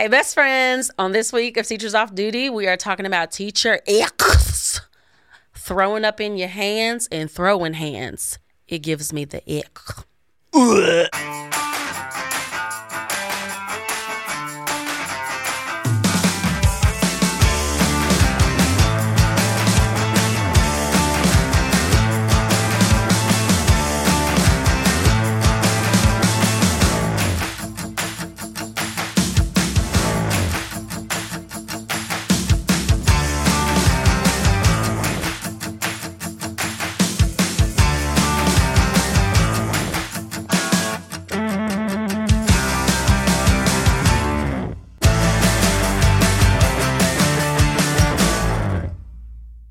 Hey, best friends. On this week of Teachers Off Duty, we are talking about teacher icks. Throwing up in your hands and throwing hands. It gives me the ick.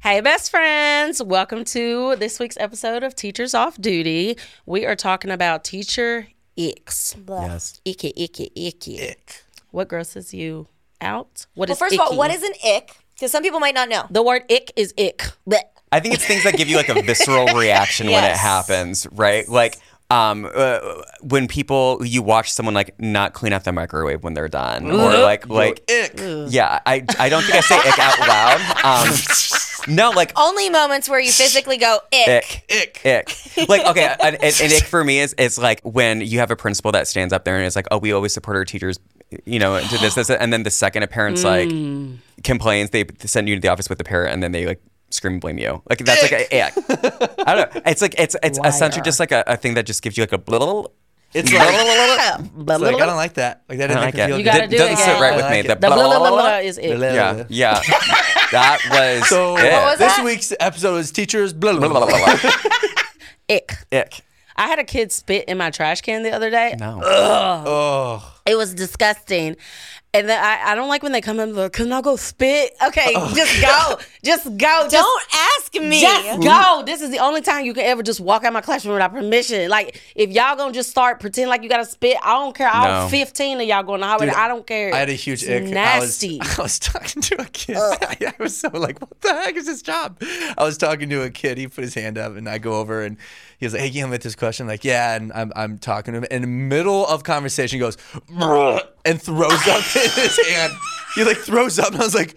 Hey, best friends. Welcome to this week's episode of Teachers Off Duty. We are talking about teacher icks. Yes. Icky, icky, icky. Ick. What grosses you out? What Well, is first of all, what is an ick? Because some people might not know. The word ick is ick. Blech. I think it's things that give you like a visceral reaction when it happens, right? Like um, uh, when people you watch someone like not clean out the microwave when they're done, or like like ick. yeah, I I don't think I say ick out loud. Um, no, like Only moments where you physically go ick. ick, ick, ick. Like okay, an, an, an ick for me is is like when you have a principal that stands up there and is like, oh, we always support our teachers, you know, to this, this, and then the second a parent's like mm. complains, they send you to the office with the parent, and then they like scream and blame you. Like that's like a ick. I don't know. It's like it's it's essentially just like a, a thing that just gives you like a little. It's like, it's Blah, like, blah, I don't like that. Like that didn't I make like me feel You good. gotta It do doesn't it sit again. right I with like me. it. The The blah, blah, blah, blah blah. is it. Yeah, yeah. That was So it. What was this that? week's episode is teachers. Blah, blah, Blah, blah, blah. Ick. Ick. I had a kid spit in my trash can the other day. No. Oh, It was disgusting. And then I, I don't like when they come in, like, can I go spit? Okay, oh, just go. Just go. Just, Don't ask me. Just mm-hmm. go. This is the only time you can ever just walk out my classroom without permission. Like, if y'all gonna just start pretend like you gotta spit, I don't care. All No. 15 of y'all going to highway. I don't care. I had a huge It's ick. Nasty. I was, I was talking to a kid. I was so like, what the heck is this job? I was talking to a kid. He put his hand up, and I go over, and he was like, hey, can you help me with this question? I'm like, yeah. And I'm, I'm talking to him. In the middle of conversation, he goes, and throws up in his hand. He like throws up, and I was like,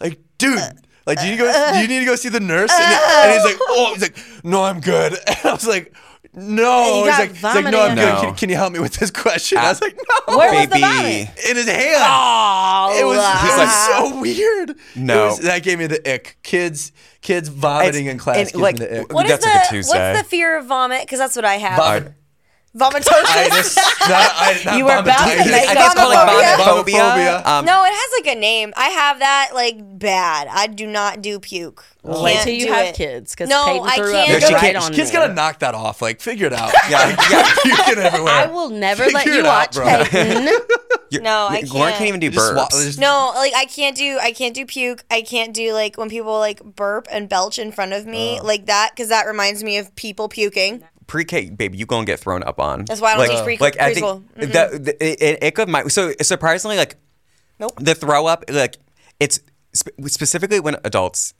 like, dude. Like, do you need to go? Do you need to go see the nurse? And, and he's like, "Oh, he's like, no, I'm good." And I was like, "No." He He's got like, he's like, "No, I'm vomited. good. Can, can you help me with this question?" I was like, "No." Where was the Baby. vomit? in his hand. Oh, It was, He's it like, was so weird. No. It was- that gave me the ick. Kids, kids vomiting It's- in class and, gives like, me the ick. What is That's like a the Tuesday. what's the fear of vomit? Because that's what I have. Vomit- Vomitosis. Itis. Not, I, not You were about to make I think it's called like Vomophobia? vomophobia. Um, no, it has like a name. I have that like bad. I do not do puke. Wait Can't till you have it. kids, because No, Peyton I threw can't. up Yeah, she right can't- on kids there. gotta knock that off. Like, figure it out. Yeah, yeah. Puking everywhere. I will never let you it out, watch bro. Peyton. No, I can't can't. even do Just burps. wa- just- No, like I can't do I can't do puke. I can't do like when people like burp and belch in front of me like that because that reminds me of people puking. pre-K, baby, you gonna get thrown up on. That's why I don't teach pre- Like I think preschool. the it, it could my so surprisingly like Nope. the throw up like it's sp- specifically when adults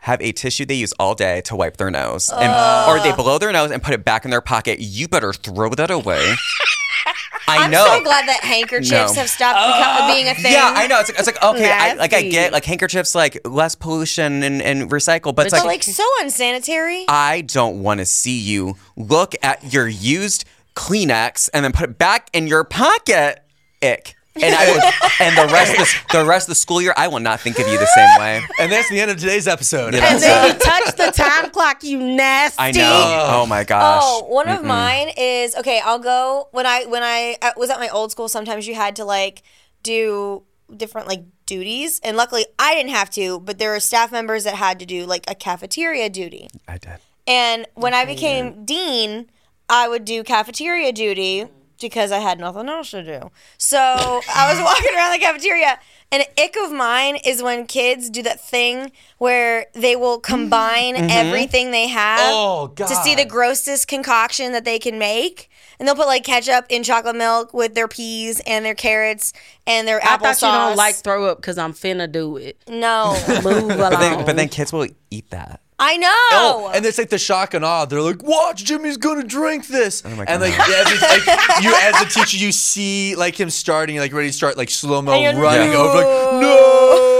have a tissue they use all day to wipe their nose and or they blow their nose and put it back in their pocket. You better throw that away. I know. I'm know. so glad that handkerchiefs No. have stopped become, being oh. a thing. Yeah, I know. It's, it's like okay, I, like I Nasty. get like handkerchiefs, like less pollution and, and recycle, but it's But But like like so unsanitary. I don't want to see you look at your used Kleenex and then put it back in your pocket. Ick. And I would, and the rest of the, the rest of the school year, I will not think of you the same way. and that's the end of today's episode. Yeah. and then you touch the time clock, you nasty. I know. Oh my gosh. Oh, one of mine is okay. I'll go when I when I uh, was at my old school. Sometimes you had to like do different like duties, and luckily I didn't have to. But there were staff members that had to do like a cafeteria duty. I did. And when I became dean, I would do cafeteria duty because I had nothing else to do. So I was walking around the cafeteria. And an ick of mine is when kids do that thing where they will combine mm-hmm. everything they have Oh, to see the grossest concoction that they can make. And they'll put like ketchup in chocolate milk with their peas and their carrots and their I applesauce. thought you don't like throw up because I'm finna do it. No. Move along. But then, but then kids will eat that. I know. Oh, and it's like the shock and awe. They're like, "Watch, Jimmy's gonna drink this." Oh and like, God. as, like, you as a teacher, you see like him starting, like ready to start, like slow mo And running like, over, like, no.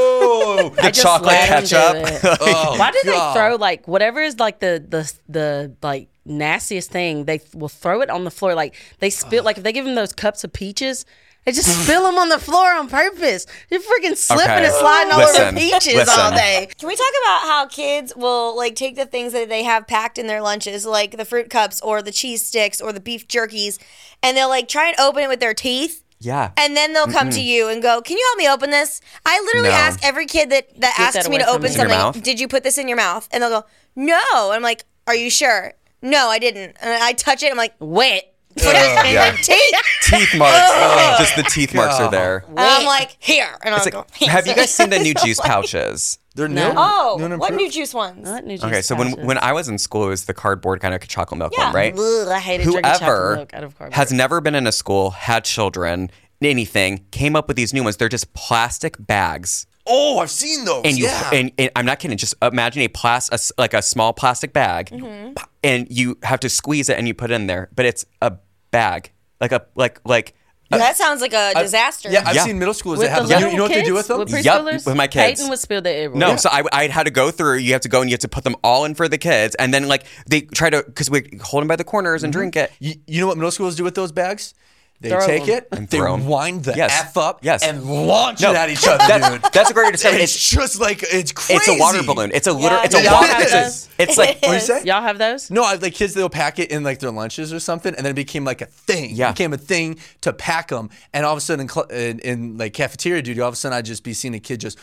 The I just chocolate him ketchup. it. Oh, Why do they throw like whatever is like the the the like nastiest thing? They will throw it on the floor. Like they spill. Like if they give him those cups of peaches. They just spill them on the floor on purpose. You're freaking slipping Okay. and sliding all Listen, over peaches all day. Can we talk about how kids will like take the things that they have packed in their lunches, like the fruit cups or the cheese sticks or the beef jerkies, and they'll like try and open it with their teeth? Yeah. And then they'll come to you and go, "Can you help me open this?" I literally No. ask every kid that that Get asks that me to open me. Something, "Did you put this in your mouth?" And they'll go, "No." I'm like, "Are you sure?" No, I didn't. And I touch it. I'm like, Wet. "Put it in Yeah. your teeth." teeth marks. Just the teeth marks are there. And I'm like, "Here." And I'll It's go. like, have you guys seen the new juice pouches? They're No. new. Oh, New and what new juice ones? What new Okay, juice so when pouches? when I was in school, it was the cardboard kind of chocolate milk Yeah. one, right? Ugh, I hated drinking chocolate Whoever milk out of cardboard. has never been in a school, had children, anything, came up with these new ones. They're just plastic bags. Oh, I've seen those. and you yeah. and, and I'm not kidding. Just imagine a plas a s like a small plastic bag, Mm-hmm. and you have to squeeze it and you put it in there. But it's a bag, like a like like. that sounds like a disaster. yeah, I've Yeah. seen middle schoolers with that have. the You, little you know what they do with kids? them? With Yup, preschoolers? with my kids. Peyton would spill that everywhere. No, so I, I had to go through. You have to go and you have to put them all in for the kids, and then like they try to because we hold them by the corners Mm-hmm. and drink it. You, you know what middle schoolers do with those bags? They Throw take them. it, And they throw 'em. wind the Yes. f up, Yes. and launch No, it at each other, that's, dude. that's a great discovery. it's It's just like it's crazy. it's a water balloon. It's a literal. Yeah, it's a water. It's, those? a, it's like What do you say? Y'all have those? No, I, like kids, they'll pack it in like their lunches or something, and then it became like a thing. Yeah. it became a thing to pack them, and all of a sudden in, cl- in, in like cafeteria duty, all of a sudden I'd just be seeing a kid just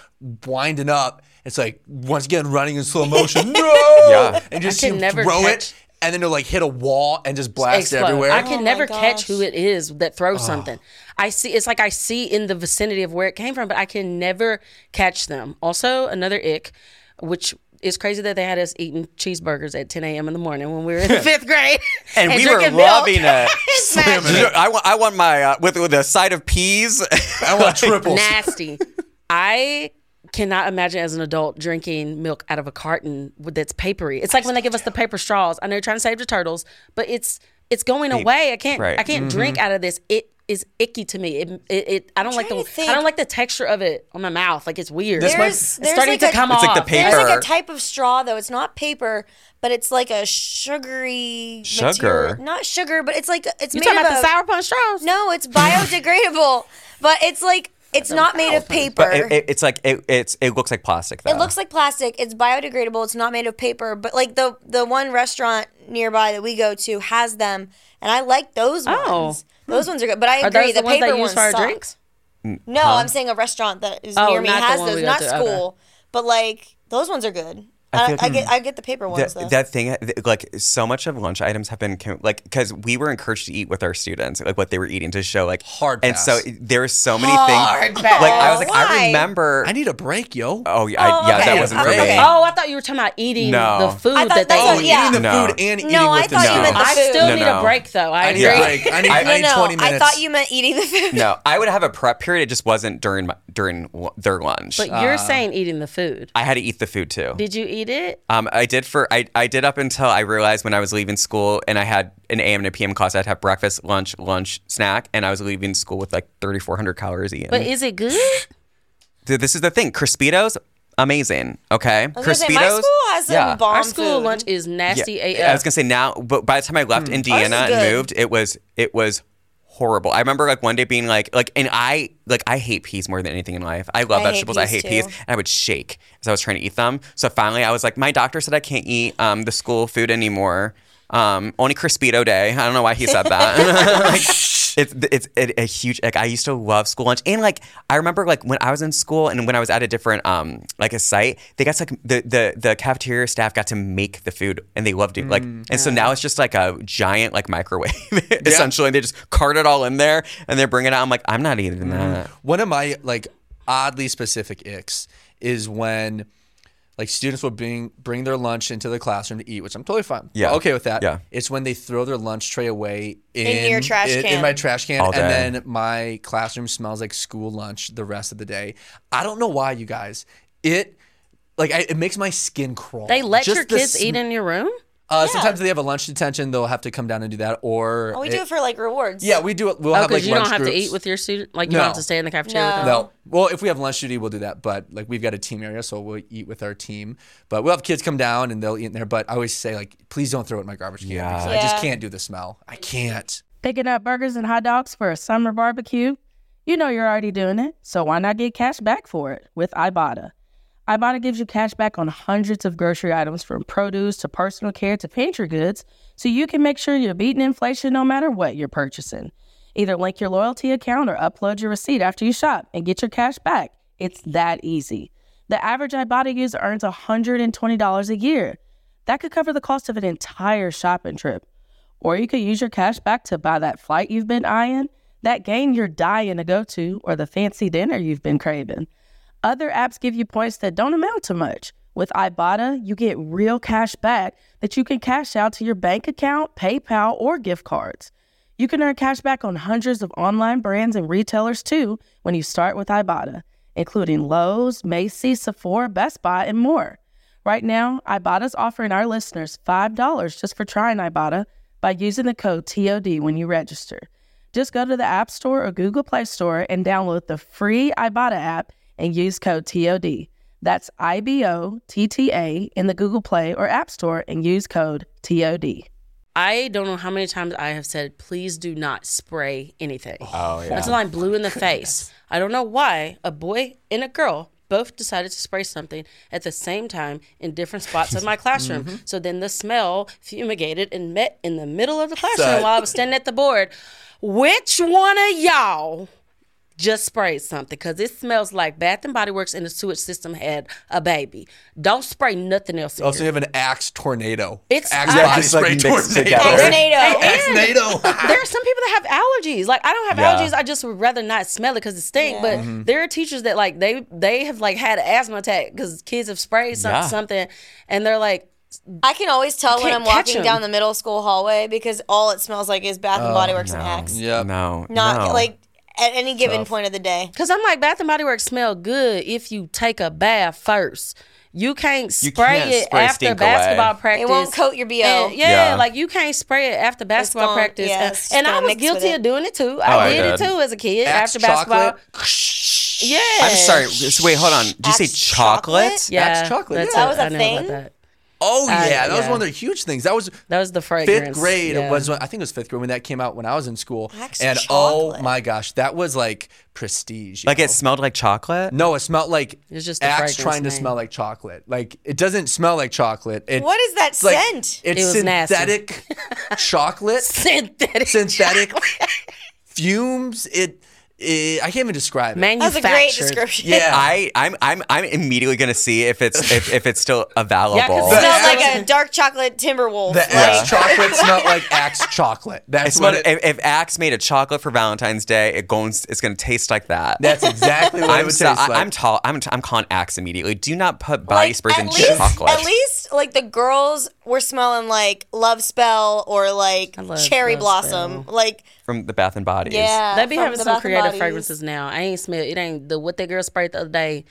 winding up. It's like once again running in slow motion. no, Yeah. and just I see never throw catch- it, and then it'll like hit a wall and just blast explode. everywhere. I can Oh never my catch gosh. who it is that throws something. I see it's like I see in the vicinity of where it came from, but I can never catch them. Also, another ick, which is crazy that they had us eating cheeseburgers at 10 a.m. in the morning when we were in the fifth grade, and, we were drinking milk. loving it. Smashing it. I want I want my uh, with with a side of peas. I want triples. nasty. I cannot imagine as an adult drinking milk out of a carton with- that's papery. It's like when they give us the paper straws. I know you're trying to save the turtles, but it's it's going away. I can't right. I can't mm-hmm. drink out of this. It is icky to me. It, it, it I don't like the think. I don't like the texture of it on my mouth. Like it's weird. This might- There's, it's there's starting like to a, come It's off. like the paper. There's like a type of straw though. It's not paper, but it's like a sugary Sugar. material. Not sugar, but it's like it's You made talking of about the sour punch straws? No, it's biodegradable, but it's like it's not made of paper. but it, it, it's like it, it's it looks like plastic though. It looks like plastic. It's biodegradable. It's not made of paper. But like the the one restaurant nearby that we go to has them, and I like those Oh. ones. Hmm. Those ones are good. But I Are agree. those the, the, ones paper that you use for our suck. drinks? No, I'm saying a restaurant that is Oh, near me not has those. Not to. Okay. school, but like those ones are good. I I, feel- I get I get the paper ones that, though. that thing like so much of lunch items have been like because we were encouraged to eat with our students like what they were eating to show like Hard and so there are so many Hard things pass. like i was like i remember I need a break, yo. oh yeah, I, yeah okay. that wasn't for Okay. me Oh, I thought you were talking about eating No. the food I thought that they that's what- eat. yeah. Eating the No. food and eating No, I with the thought you No. meant the I still No, need a break though. I I need agree. a break. I need, I- I, no, need no, 20 I thought you meant eating the food. no i would have a prep period it just wasn't during during their lunch But you're uh. saying eating the food. i had to eat the food too Did you eat it? Um, I did for I, I did up until I realized when I was leaving school and I had an AM and a PM class, I'd have breakfast, lunch, lunch, snack, and I was leaving school with like 3,400 calories eaten. But is it good? Dude, this is the thing. Crispitos, amazing. Okay, I was gonna say, my school has some yeah. bomb Our school food. lunch is nasty Yeah, I was gonna say now, but by the time I left Indiana and good. moved, it was it was horrible. I remember like one day being like like and I like I hate peas more than anything in life. I love I hate vegetables. I peas, hate peas, and I would shake as I was trying to eat them. So finally, I was like, my doctor said I can't eat um, the school food anymore. Um, only Crispito day. I don't know why he said that. Like, it's it's a, a huge like I used to love school lunch. And like I remember like when I was in school and when I was at a different um like a site they got to, like the the the cafeteria staff got to make the food and they loved it. Like and so now it's just like a giant like microwave essentially. And they just cart it all in there and they bring it out. I'm like I'm not eating that. One of my like oddly specific icks is when like students will bring bring their lunch into the classroom to eat, which I'm totally fine. Yeah. okay with that. Yeah. it's when they throw their lunch tray away in, your trash in, in my trash can, All day. and then my classroom smells like school lunch the rest of the day. I don't know why, you guys. It like I, it makes my skin crawl. They let Just your kids sm- eat in your room? Uh, Sometimes they have a lunch detention. They'll have to come down and do that, or Oh, we do it for like rewards. yeah, we do it. We'll Oh, have because like you don't lunch have to eat with your student. Like you don't have to stay in the cafeteria with No. them. No. Well, if we have lunch duty, we'll do that. But like we've got a team area, so we'll eat with our team. But we'll have kids come down and they'll eat in there. But I always say like, please don't throw it in my garbage can. Yeah. because I just can't do the smell. I can't. Picking up burgers and hot dogs for a summer barbecue? You know you're already doing it, so why not get cash back for it with Ibotta? Ibotta gives you cash back on hundreds of grocery items from produce to personal care to pantry goods, so you can make sure you're beating inflation no matter what you're purchasing. Either link your loyalty account or upload your receipt after you shop and get your cash back. It's that easy. The average Ibotta user earns $120 a year. That could cover the cost of an entire shopping trip. Or you could use your cash back to buy that flight you've been eyeing, that game you're dying to go to, or the fancy dinner you've been craving. Other apps give you points that don't amount to much. With Ibotta, you get real cash back that you can cash out to your bank account, PayPal, or gift cards. You can earn cash back on hundreds of online brands and retailers too when you start with Ibotta, including Lowe's, Macy's, Sephora, Best Buy, and more. Right now, Ibotta's offering our listeners $5 just for trying Ibotta by using the code TOD when you register. Just go to the App Store or Google Play Store and download the free Ibotta app and use code TOD. That's I B O T T A in the Google Play or App Store and use code TOD. I don't know how many times I have said, please do not spray anything. Oh yeah. Until I'm blue in the face. I don't know why a boy and a girl both decided to spray something at the same time in different spots of my classroom. Mm-hmm. So then the smell fumigated and met in the middle of the classroom while I was standing at the board. Which one of y'all just sprayed something? Because it smells like Bath and Body Works and the sewage system had a baby. Don't spray nothing else. In Also, here. you have an Axe tornado. It's- Axe Yeah, body just, like, spray tornado. Tornado. Axe tornado. there are some people that have allergies. Like I don't have Yeah. allergies. I just would rather not smell it because it stink. But Mm-hmm. there are teachers that like they they have like had an asthma attack because kids have sprayed some, Yeah. something, and they're like, I can always tell when I'm walking walking 'em. down the middle school hallway because all it smells like is Bath and Body Works and Axe. Yep. No. Not no. like at any given Tough. point of the day. because I'm like Bath and Body Works smell good if you take a bath first. You can't You spray can't it spray after basketball away. practice. It won't coat your BO. And, yeah, Yeah. like you can't spray it after basketball gonna- practice. yeah, And- I was guilty of doing it too. Oh, I I did it too as a kid Axe after basketball. chocolate. Yeah. I'm sorry. So wait, hold on. Did you say chocolate? chocolate? Yeah, Axe chocolate, that's yeah. it. That was a I know thing? About that. Oh Uh, yeah, that was one of the huge things. That was That was the fragrance. fifth grade yeah. was when I think it was fifth grade when that came out when I was in school. Axe and oh my gosh, that was like prestige. Like know? it smelled like chocolate. no, it smelled like It's just the Axe fragrance trying to smell like chocolate. Like it doesn't smell like chocolate. It, What is that it's like, scent? It's It was nasty. synthetic chocolate. synthetic. synthetic fumes. It, it. Eh, I can't even describe it. That's a great description. Yeah. I, I'm, I'm, I'm immediately gonna see if it's, if, if it's still available. Yeah, 'cause It smells like a dark chocolate Timberwolf. The like, Axe chocolate smelled like Axe chocolate. That's smelled, what it, if, if Axe made a chocolate for Valentine's Day, it goes, it's gonna taste like that. That's exactly what it I'm would so, taste I, like. I'm tall. I'm, I'm calling Axe immediately. Do not put body like, sprays in least, chocolate. At least, like the girls were smelling like Love Spell or like I love Cherry Love Blossom. Spell. Like, from the Bath and Bodies. yeah. They be from having the some Bath and creative Bodies. fragrances now. I ain't smell it. Ain't the what that girl sprayed the other day.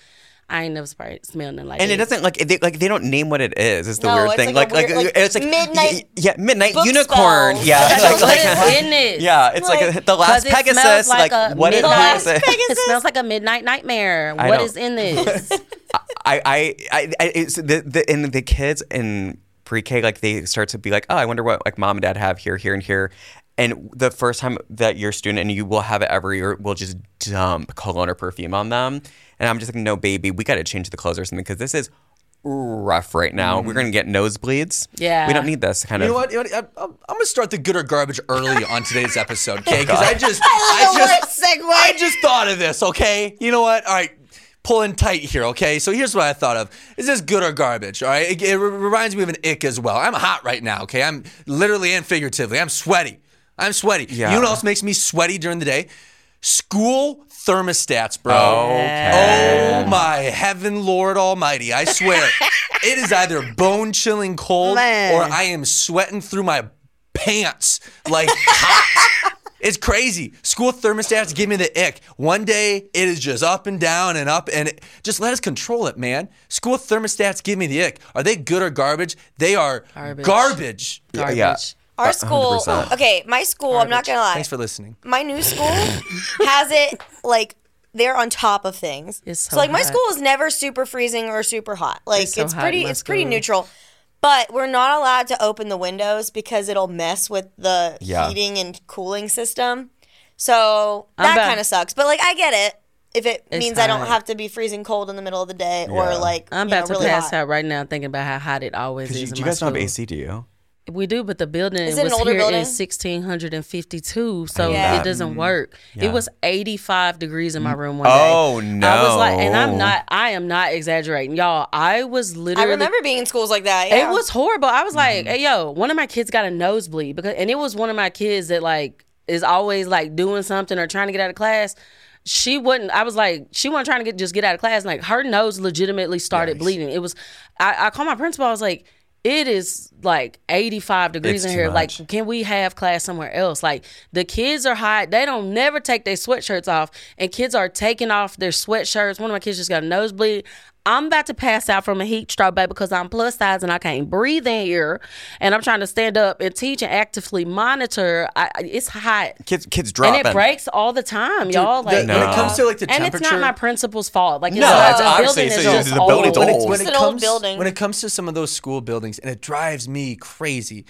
I ain't never sprayed smelled nothing like And it doesn't like they like they don't name what it is. Is the No, weird it's thing. like Like a like, like, it's like midnight y- Yeah, midnight book unicorn. spell. Yeah, That's like, like it's in it. yeah, it's like, Like- the last it Pegasus. like Like, a what is midnight- it? It smells like a midnight nightmare. I What know. is in this? I, I, I, I it's the, the, and the kids in pre-K, like they start to be like, oh, I wonder what like mom and dad have here, here, and here. And the first time that you're a student and you will have it every year, will just dump cologne or perfume on them. And I'm just like, no, baby, we got to change the clothes or something because this is rough right now. We're mm-hmm. gonna get nosebleeds. Yeah. we don't need this kind You of. know what? You know what? I'm, I'm I'm gonna start the good or garbage early on today's episode, oh, okay? Oh, Because I just, the I just, worst segue. I just thought of this, okay? You know what? All right, pulling tight here, okay? So here's what I thought of: Is this good or garbage? All right, it, it reminds me of an ick as well. I'm hot right now, okay? I'm literally and figuratively. I'm sweaty. I'm sweaty. Yeah. You know what else makes me sweaty during the day? School thermostats, bro. Oh, okay. Oh my heaven, Lord Almighty! I swear, it is either bone chilling cold Man. or I am sweating through my pants like hot. It's crazy. School thermostats give me the ick. One day it is just up and down and up, and it, just let us control it, man. School thermostats give me the ick. Are they good or garbage? They are Garbage. garbage. Garbage. Yeah. Our school, 100%. okay, my school, I'm not gonna lie. Thanks for listening. my new school has it like they're on top of things. It's so like my hot. school is never super freezing or super hot. Like It's it's, so hot pretty in my it's pretty neutral. But we're not allowed to open the windows because it'll mess with the Yeah. heating and cooling system. So I'm that kind of sucks. But like I get it if it It's means I don't have to be freezing cold in the middle of the day or like I'm you know, about to really pass hot. out right now thinking about how hot it always is. You, in do you my guys don't have. AC, do you? We do, but the building Is it an was older here building? in 1652, so Yeah. it doesn't work. Yeah. It was 85 degrees in my room one Oh, day. I was like, and. I'm not, I am not exaggerating, y'all. I was literally. I literally. remember being in schools like that. Yeah. It was horrible. I was Mm-hmm. like, "Hey, yo!" One of my kids got a nosebleed because, and it was one of my kids that like is always like doing something or trying to get out of class. She wouldn't. I was like, she wasn't trying to get just get out of class. And like her nose legitimately started bleeding. It was. I, I called my principal. I was like, "It is like 85 degrees It's in here. much. Like, can we have class somewhere else? Like the kids are hot. They don't never take their sweatshirts off, and kids are taking off their sweatshirts. One of my kids just got a nosebleed. I'm about to pass out from a heat stroke, baby, because I'm plus size and I can't breathe in here. And I'm trying to stand up and teach and actively monitor. I, I- it's hot. Kids, kids dropping. And it breaks all the time, y'all. The- Like, when it comes to like the and temperature, it's not my principal's fault. Like, it's No, not, it's the obviously- building is so the building's old. old. when It's it an old comes building. when it comes to some of those school buildings, and it drives me crazy.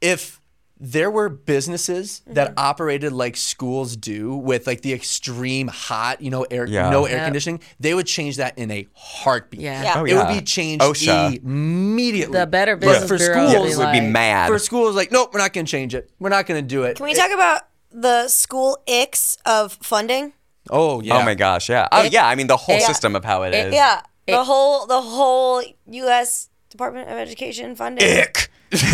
If there were businesses that Mm-hmm. operated like schools do with like the extreme hot, you know, air Yeah. no air Yep. conditioning, they would change that in a heartbeat. Yeah. Yeah. Oh, It would be changed OSHA. immediately. The Better But Business for Bureau schools, would be would be mad. for schools, like, nope, we're not going to change it. We're not going to do it. Can we talk about the school icks of funding? Oh yeah. Oh my gosh, yeah. Oh yeah, I mean the whole it- system of how it is. Yeah, the whole the whole U.S. Department of Education funding. Ick.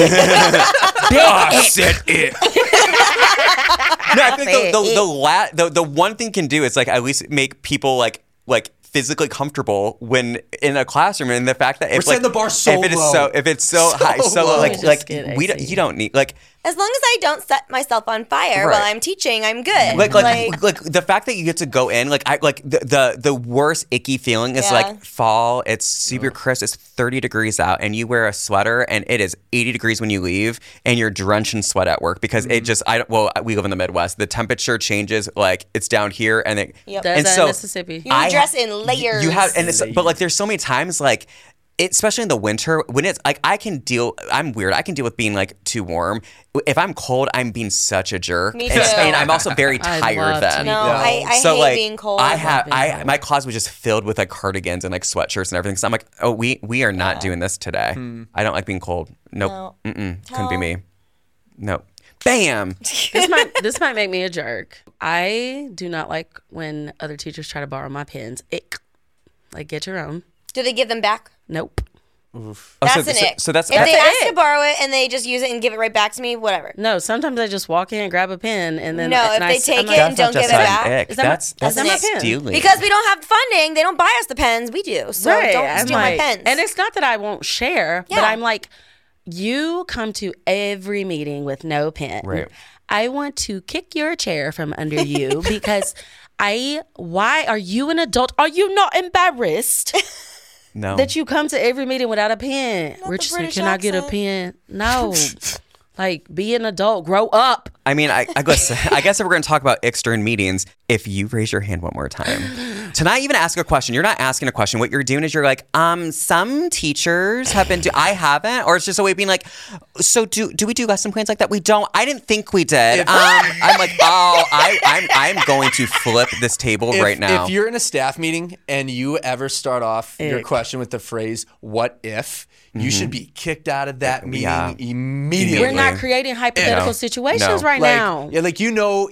I ah, said ick. no, I think the the the, la- the the one thing can do is like at least make people like like physically comfortable when in a classroom and the fact that if We're setting like the bar so if it is low. so if it's so, So high so low. like Just like get we don't, AC. you don't need like As long as I don't set myself on fire Right. while I'm teaching, I'm good. like, like like the fact that you get to go in like I like the the, the worst icky feeling is Yeah. like fall it's super crisp it's 30 degrees out and you wear a sweater and it is 80 degrees when you leave and you're drenched in sweat at work because Mm-hmm. it just I don't well we live in the Midwest the temperature changes like it's down here and it Yep. That's and so Mississippi. you I- dress in layers. you have, and it's, but like, there's so many times, like, it, especially in the winter, when it's like, I can deal. I'm weird. I can deal with being like too warm. If I'm cold, I'm being such a jerk. Me too. and I'm also very tired love to then. be no, cold. I, I so hate like, being cold. I have, I cold. my closet was just filled with like cardigans and like sweatshirts and everything. So I'm like, oh, we we are not doing this today. Hmm. I don't like being cold. Nope. No. Mm-mm. Couldn't be me. Nope. Bam. this might this might make me a jerk. I do not like when other teachers try to borrow my pens. Ick. Like get your own. Do they give them back? Nope. Oh, That's so, an so, ick. so that's if that's they ask to borrow it and they just use it and give it right back to me, whatever. No, sometimes I just walk in, and grab a pen, and then No, and if I they take I'm it like, and don't give it back. ick. Is that my- that's that's that my pen? stealing. Because we don't have funding, they don't buy us the pens. We do. So right. don't I'm steal like- my pens. And it's not that I won't share, but I'm like, you come to every meeting with no pen. Right. I want to kick your chair from under you because I. Why are you an adult? Are you not embarrassed? no. that you come to every meeting without a pen. the Richardson, can I get a pen? No. like, be an adult. Grow up. I mean, I, I guess I guess if we're going to talk about icks during meetings, if you raise your hand one more time, to not even ask a question, you're not asking a question. What you're doing is you're like, um, some teachers have been, do I haven't, or it's just a way of being like, so do do we do lesson plans like that? We don't. I didn't think we did. Um, I'm like, oh, I, I'm I'm going to flip this table If, right now. if you're in a staff meeting and you ever start off your question with the phrase "What if," you should mm-hmm. be kicked out of that meeting Yeah. immediately. We're not creating hypothetical No. situations No. right like, now. Yeah, like you know,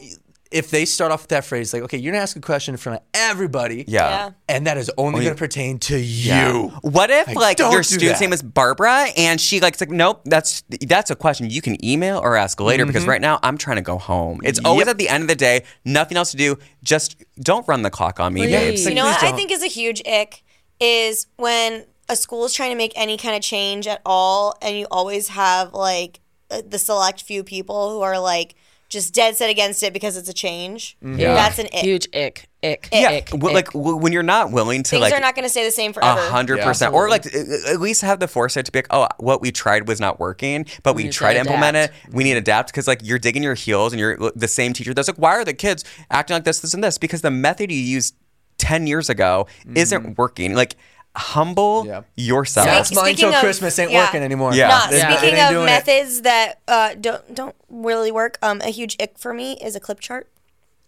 if they start off with that phrase, like, okay, you're gonna ask a question in front of everybody, yeah. Yeah. and that is only gonna pertain to Yeah. you. What if Like, like, your student's that. name is Barbara and she like, it's like nope that's that's a question you can email or ask later because mm-hmm. right now I'm trying to go home. It's always at the end of the day, nothing else to do. Just don't run the clock on me, Please. babes. You know what I don't. think is a huge ick is when a school is trying to make any kind of change at all, and you always have like uh, the select few people who are like just dead set against it because it's a change. Yeah. That's an ick. Huge ick. Ick. yeah, Ick. well, like w- when you're not willing to Things like are not going to stay the same a forever. hundred percent, or like at least have the foresight to be like, oh, what we tried was not working, but we, need to tried to implement it. We need to adapt because like you're digging your heels, and you're the same teacher that's like, why are the kids acting like this, this, and this? Because the method you used ten years ago isn't working. Like humble Yeah. yourself. Yeah, it's mine Speaking till of- Christmas ain't yeah. working anymore. Yeah. Nah, They- they speaking ain't of doing it. methods that uh, don't don't really work, um, a huge ick for me is a clip chart,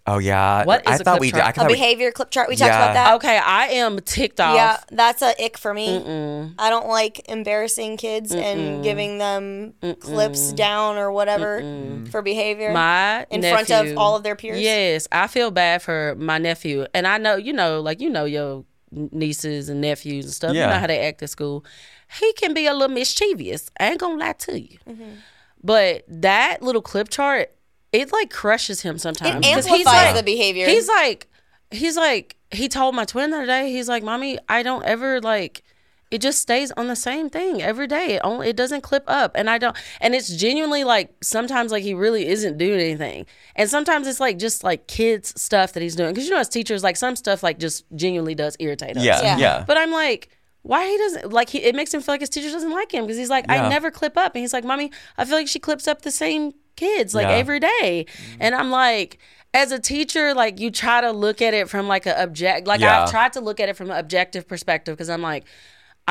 Oh yeah, What I is a thought clip we chart? did. I a thought we, behavior clip chart. We talked Yeah. about that. Okay, I am ticked off. Yeah, that's a ick for me. I don't like embarrassing kids and giving them clips down or whatever for behavior My in front of all of their peers. Yes, I feel bad for my nephew, and I know you know, like you know your nieces and nephews and stuff. You know how they act at school. He can be a little mischievous. I ain't gonna lie to you, Mm-hmm. but that little clip chart, it like crushes him sometimes. It 'Cause he's amplifies like- the behavior. He's like, he's like, he told my twin the other day. He's like, "Mommy, I don't ever like." It just stays on the same thing every day. It only it doesn't clip up, and I don't. And it's genuinely like sometimes like he really isn't doing anything, and sometimes it's like just like kids stuff that he's doing. Because you know, as teachers, like some stuff like just genuinely does irritate us. yeah, Yeah. yeah, But I'm like, why he doesn't like? He, it makes him feel like his teacher doesn't like him because he's like, Yeah. I never clip up, and he's like, mommy, I feel like she clips up the same kids like Yeah. every day, mm-hmm. and I'm like. As a teacher, like you try to look at it from like a object, like Yeah. I've tried to look at it from an objective perspective because I'm like,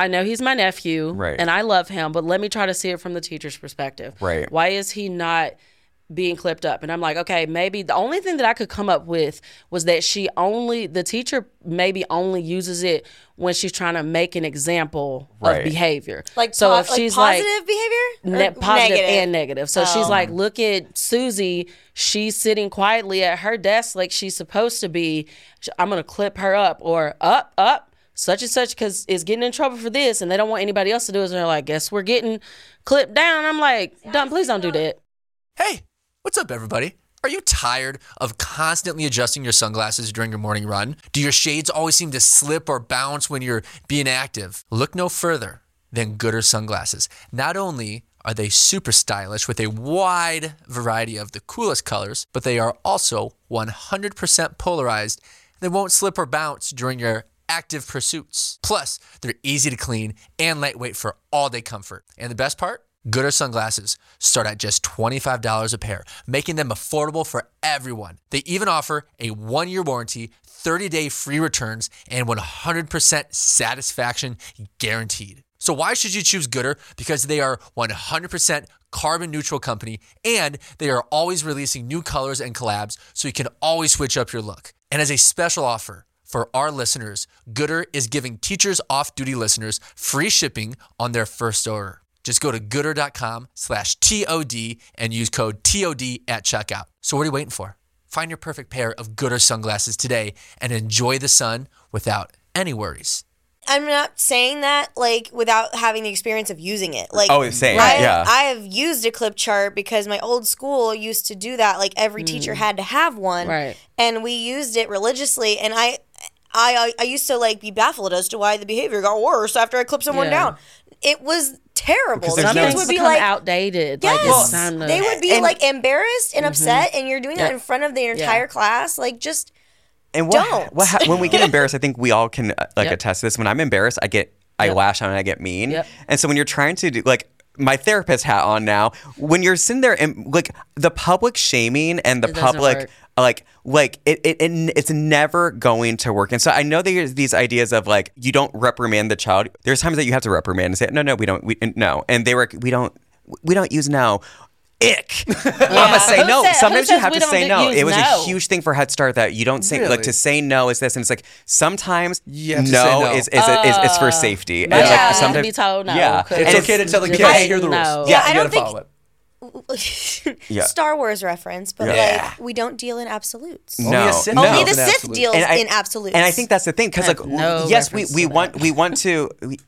I know he's my nephew, Right. and I love him, but let me try to see it from the teacher's perspective. Right. Why is he not being clipped up? And I'm like, okay, maybe the only thing that I could come up with was that she only, the teacher maybe only uses it when she's trying to make an example Right. of behavior. like so po- if like she's like, positive behavior, ne- positive negative? and negative. So she's oh. like, look at Susie. She's sitting quietly at her desk like she's supposed to be. I'm gonna clip her up or up, up, such and such because is getting in trouble for this, and they don't want anybody else to do it. So they're like, guess we're getting clipped down. I'm like, don't please don't do that. Hey, what's up, everybody? Are you tired of constantly adjusting your sunglasses during your morning run? Do your shades always seem to slip or bounce when you're being active? Look no further than Goodr sunglasses. Not only are they super stylish with a wide variety of the coolest colors, but they are also 100% polarized. They won't slip or bounce during your active pursuits. Plus, they're easy to clean and lightweight for all day comfort. And the best part? Goodr sunglasses start at just $25 a pair, making them affordable for everyone. They even offer a one year warranty, 30 day free returns, and 100% satisfaction guaranteed. So, why should you choose Goodr? Because they are 100% carbon neutral company and they are always releasing new colors and collabs so you can always switch up your look. And as a special offer, for our listeners, Goodr is giving teachers off-duty listeners free shipping on their first order. Just go to goodr.com slash TOD and use code TOD at checkout. So what are you waiting for? Find your perfect pair of Goodr sunglasses today and enjoy the sun without any worries. I'm not saying that like without having the experience of using it. Like Oh, same. I, Yeah. I have used a clip chart because my old school used to do that. Like every teacher had to have one, Right. And we used it religiously. And I, I, I used to like be baffled as to why the behavior got worse after I clipped someone Yeah. down. It was terrible. Because The there's no- kids would be like, outdated. Yes, Like it's they would be And- like embarrassed and upset, and you're doing that in front of the entire class. Like, just And what, Don't. what ha- when we get embarrassed, I think we all can uh, like Yep. attest to this. When I'm embarrassed, I get I Yep. lash out and I get mean. Yep. And so when you're trying to do like my therapist hat on now, when you're sitting there and like the public shaming and the It public like like it, it, it it's never going to work. And so I know there's these ideas of like you don't reprimand the child. There's times that you have to reprimand and say no no we don't we no and they were we don't we don't use no. Ick. I'm gonna say no. said- Sometimes you have to say no. It was a huge thing for Head Start that you don't say like to say no is this, and it's like sometimes You have to no, say no. is is, is, is for uh, safety. And My like, child has sometimes- be told no. Yeah, 'cause It's And okay to tell the kids kid, hey, here the rules. no. Yeah, I don't gotta think- follow it. Yeah. Star Wars reference, but Yeah. like we don't deal in absolutes. no, Only a Sith no. Only the in Sith absolutes. deals I- in absolutes. And I think that's the thing because like no yes, we, we to want we want to. We,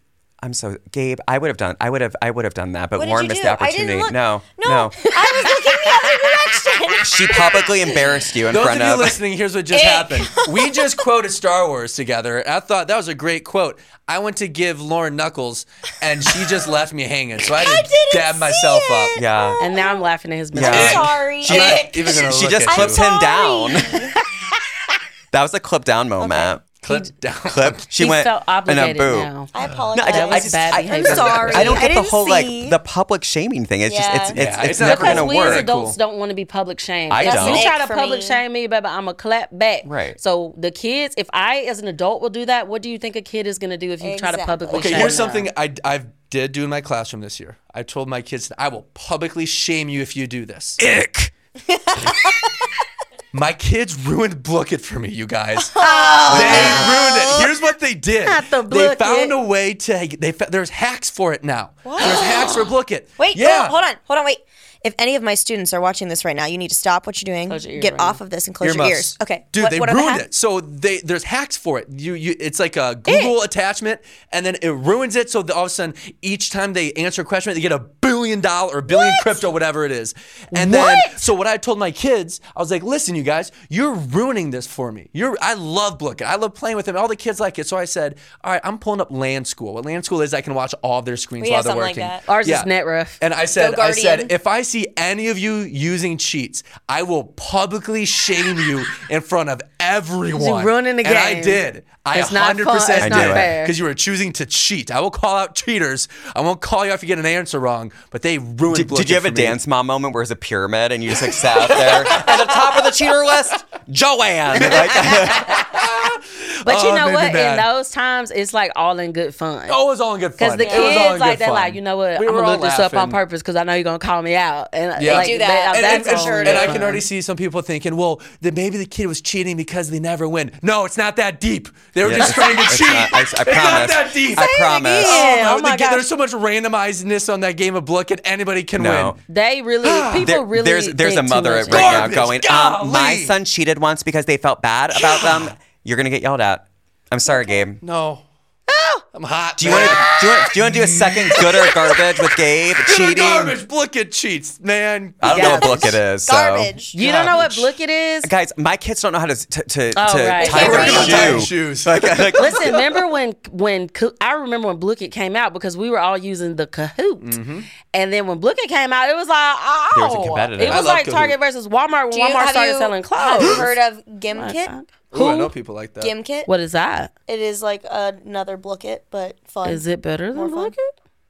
I'm so Gabe. I would have done. I would have. I would have done that, but What did Lauran missed do? the I didn't opportunity. look- no, No, I was looking the other direction. She publicly embarrassed you in Those front of you of. you listening, here's what just Ick. happened. We just quoted Star Wars together. I thought that was a great quote. I went to give Lauran knuckles, and she just left me hanging. So I had to didn't dab see myself up. Yeah. Oh. And now I'm laughing at his Yeah. mistake. I'm sorry. I'm not even gonna she just at clipped you. him sorry. down. that was a clip down moment. Clip down. Clip. She He went felt and a boo. now. I No, apologize. I, That I was just, bad I, behavior. I'm sorry. I don't get the didn't whole see. like the public shaming thing. It's Yeah. just it's it's, Yeah, it's, it's not never Because gonna we work. as adults Cool. don't want to be public shamed. I if don't. you try to For public me. shame me, baby, I'm a clap back. Right. So the kids, if I as an adult will do that, what do you think a kid is going to do if you try to Exactly. publicly Okay, shame here's them? something I I did do in my classroom this year. I told my kids I will publicly shame you if you do this. Ick. My kids ruined Blooket for me, you guys. Oh, they ruined it. Here's what they did. Not the they Blook found It. a way to. They fa- there's hacks for it now. What? There's hacks for Blooket. Wait, yeah. no, hold on, hold on, wait. If any of my students are watching this right now, you need to stop what you're doing, Close your ears get right off now. of this, and close your Earmuffs. ears. Okay, dude, What- they what are the ruined hacks? it. So they there's hacks for it. You you it's like a Google attachment, and then it ruins it. So that all of a sudden, each time they answer a question, they get a billion dollar or billion crypto, whatever it is. And then so what I told my kids, I was like, listen, you guys, you're ruining this for me. You're I love Blook I love playing with them. All the kids like it. So I said, all right, I'm pulling up LanSchool. What LanSchool is, I can watch all of their screens We while have they're something like working. that. Ours is Netref. And I said, I said, if I see any of you using cheats, I will publicly shame you in front of everyone. You ruining the game. And I did. I It's not 100% fun. It's did. not fair. Because you were choosing to cheat. I will call out cheaters. I won't call you if you get an answer wrong, but they ruined Did, Blook did you It have a me. dance mom moment where it's a pyramid and you just like sat there at the top of the cheater list? Joanne. Like, But Oh, you know what? In those times, it's like all in good fun. Oh, it was all in good fun. Because the It was all kids like good they're fun. like, you know what? We I'm were gonna all look this up on purpose because I know you're gonna call me out. And Yeah. like, Do that. that- And- that's and- and- And I can already see some people thinking, well, then maybe the kid was cheating because they never win. No, it's not that deep. They were Yeah, just trying to cheat. not- I- I it's not promise. that deep. I promise. again. Oh, Oh my ga- gosh. there's so much randomizedness on that game of Blooket. Anybody can No. win. They really, people There- really. there's there's a think too mother much right into now going, um, my son cheated once because they felt bad about them. You're gonna get yelled at. I'm sorry, Gabe. No. I'm hot. Do you want to do you want do you want to do a second good or garbage with Gabe cheating? Garbage. Blook cheats, man. I don't know what Garbage. is. So. Garbage. You don't know what Garbage. is. Guys, my kids don't know how to to, to, Oh, to right. tie their shoe. shoes. Like, like, Listen, remember when when I remember when Blooket came out because we were all using the Kahoot, mm-hmm. and then when Blooket came out, it was like oh, There was a oh, competitor. It was love like Target versus Walmart when Do you- Walmart started you- selling clothes. Have you heard of Gimkit? Ooh, I know people like that. Gimkit. What is that? It is like another Blooket, but fun. Is it better than More fun. Blook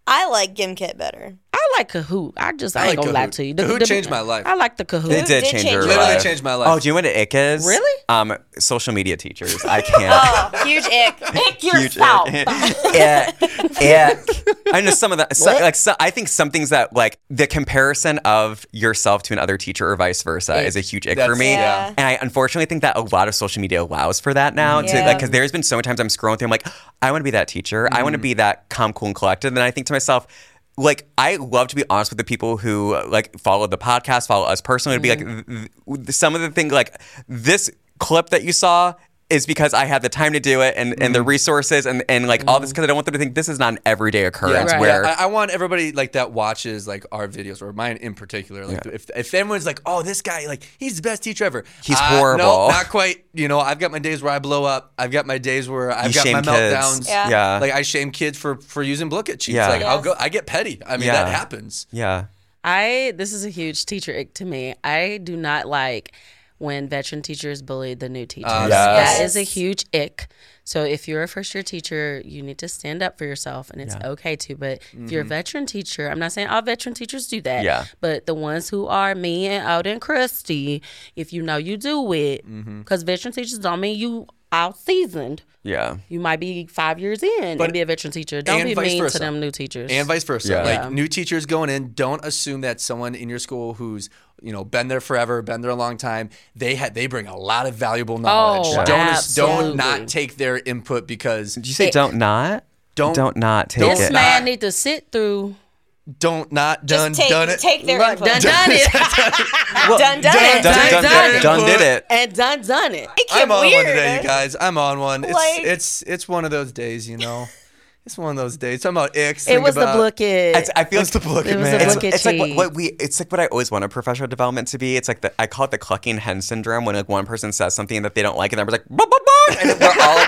I like Gimkit better. I like Kahoot. I just I, I ain't like gonna lie Kahoot. to you. Kahoot changed my life. I like the Kahoot. it did did change change your your life. Literally changed my life. Oh, do you know what an ick is? Really? Um, social media teachers. I can't. Oh, huge ick. Pick Huge yourself. ick. ick. Ick. I know some of that. So, like, so, I think some things that like the comparison of yourself to another teacher or vice versa Ick. is a huge ick That's- for me. Yeah. And I unfortunately think that a lot of social media allows for that now. To Yeah. like, because there's been so many times I'm scrolling through, I'm like, I want to be that teacher. I want to be that calm, cool, and collected. And then I think to myself. Like I love to be honest with the people who like follow the podcast, follow us personally. To be mm-hmm. like th- th- some of the things like this clip that you saw is because I had the time to do it and, and the resources and, and like all this because I don't want them to think this is not an everyday occurrence Right. where Yeah, I, I want everybody like that watches like our videos or mine in particular. Like if if everyone's like, oh, this guy like he's the best teacher ever. He's Uh, horrible. No, not quite. You know, I've got my days where I blow up. I've got my days where I've You got shame my kids. meltdowns. Yeah. Yeah. Like I shame kids for for using Blooket cheats. Yeah. Like I'll Yes. go. I get petty. I mean Yeah. that happens. yeah. I this is a huge teacher ick to me. I do not like when veteran teachers bully the new teachers. Uh, Yes. That is a huge ick. So if you're a first year teacher, you need to stand up for yourself and it's okay to. But if you're a veteran teacher, I'm not saying all veteran teachers do that. Yeah. But the ones who are me and out and Christy, if you know you do it, because veteran teachers don't mean you out seasoned. Yeah. You might be five years in But- and be a veteran teacher. Don't and be vice mean versa. to them new teachers. And vice versa. Yeah. Like Yeah. new teachers going in, don't assume that someone in your school who's you know been there forever, been there a long time, they had they bring a lot of valuable oh, knowledge. Oh, don't as- don't not take their input because Did you say don't not? Don't- don't not take this it. not- man need to sit through. Don't not done take, done it. take their Look, input. done done it. Well, Done, done it. Done, done, Done, done, done. done did it. and done done it. It I'm on weird. one today, you guys. I'm on one. It's Like- it's it's one of those days, you know. It's one of those days. Talking about icks. It think was the about- book it. It's, I feel It's the book It it, was man. the it's, book it's like what, what we it's like what I always wanted professional development to be. It's like the I call it the clucking hen syndrome when like one person says something that they don't like and they're like "Bah, bah, bah," and we're all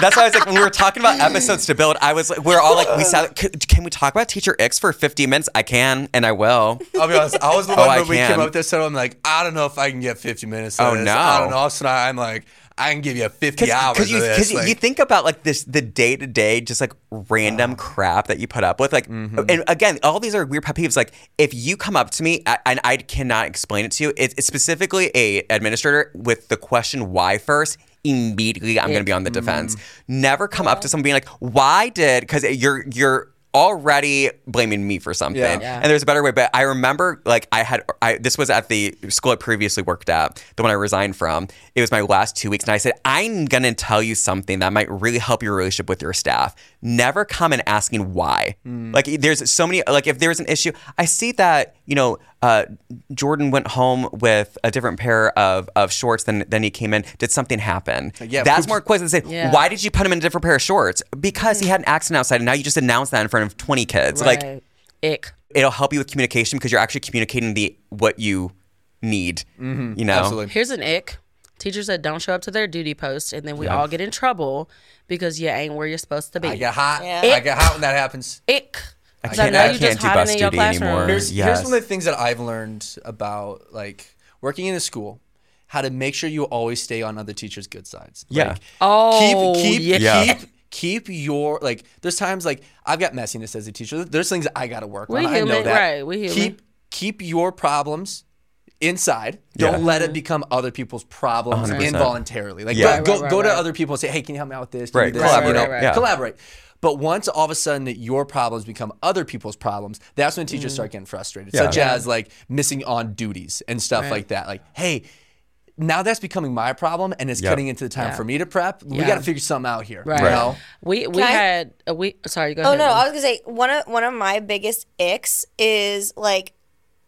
That's why I was like when we were talking about episodes to build, I was like we're all like we sat can, can we talk about teacher icks for 50 minutes? I can and I will. I'll be honest. I was the Oh, one I when we can. came up with this. So I'm like, I don't know if I can get 50 minutes. Of Oh, this. no. I don't know. I'm like, I can give you 50 hours you, of this. you, like, you think about like this the day to day just like random crap that you put up with like Mm-hmm. and again all these are weird pet peeves like if you come up to me and I cannot explain it to you it's, it's specifically a administrator with the question why first immediately I'm going to be on the defense Mm-hmm. never come up to someone being like why did because you're you're already blaming me for something Yeah. Yeah. and there's a better way but i remember like i had I, this was at the school i previously worked at the one i resigned from it was my last two weeks and i said i'm gonna tell you something that might really help your relationship with your staff never come and asking why like there's so many like if there's an issue i see that you know uh, jordan went home with a different pair of, of shorts than, than he came in did something happen Yeah, that's more questions than say Yeah. why did you put him in a different pair of shorts because he had an accident outside and now you just announced that in front of 20 kids like ick. it'll help you with communication because you're actually communicating the what you need. Mm-hmm. You know, absolutely. Here's an ick. Teachers that don't show up to their duty post, and then we all get in trouble because you ain't where you're supposed to be. I get hot. Yeah. I get hot when that happens. ick. I 'Cause can't, I you can't just do bus duty classroom. anymore. Here's, yes. here's one of the things that I've learned about like working in a school, how to make sure you always stay on other teachers' good sides. Yeah. Like, Oh, keep keep yeah. Yeah. keep keep your like. There's times like I've got messiness as a teacher. There's things I got to work We on. I know human, that. right, we human. Keep keep your problems inside. Don't Yeah. let it become other people's problems 100%. involuntarily. Like Yeah. go, go, Right, right, go to right. other people and say, "Hey, can you help me out with this? Right, this?" collaborate, You know, right, yeah. collaborate. But once all of a sudden that your problems become other people's problems, that's when Mm. teachers start getting frustrated. Yeah. Such Yeah. as like missing on duties and stuff Right. like that. Like, hey, now that's becoming my problem and it's Yep. cutting into the time Yeah. for me to prep. We got to figure something out here. Right. You know? We we Can had a we. Sorry, go Oh ahead. no, Lynn. I was gonna say one of one of my biggest icks is like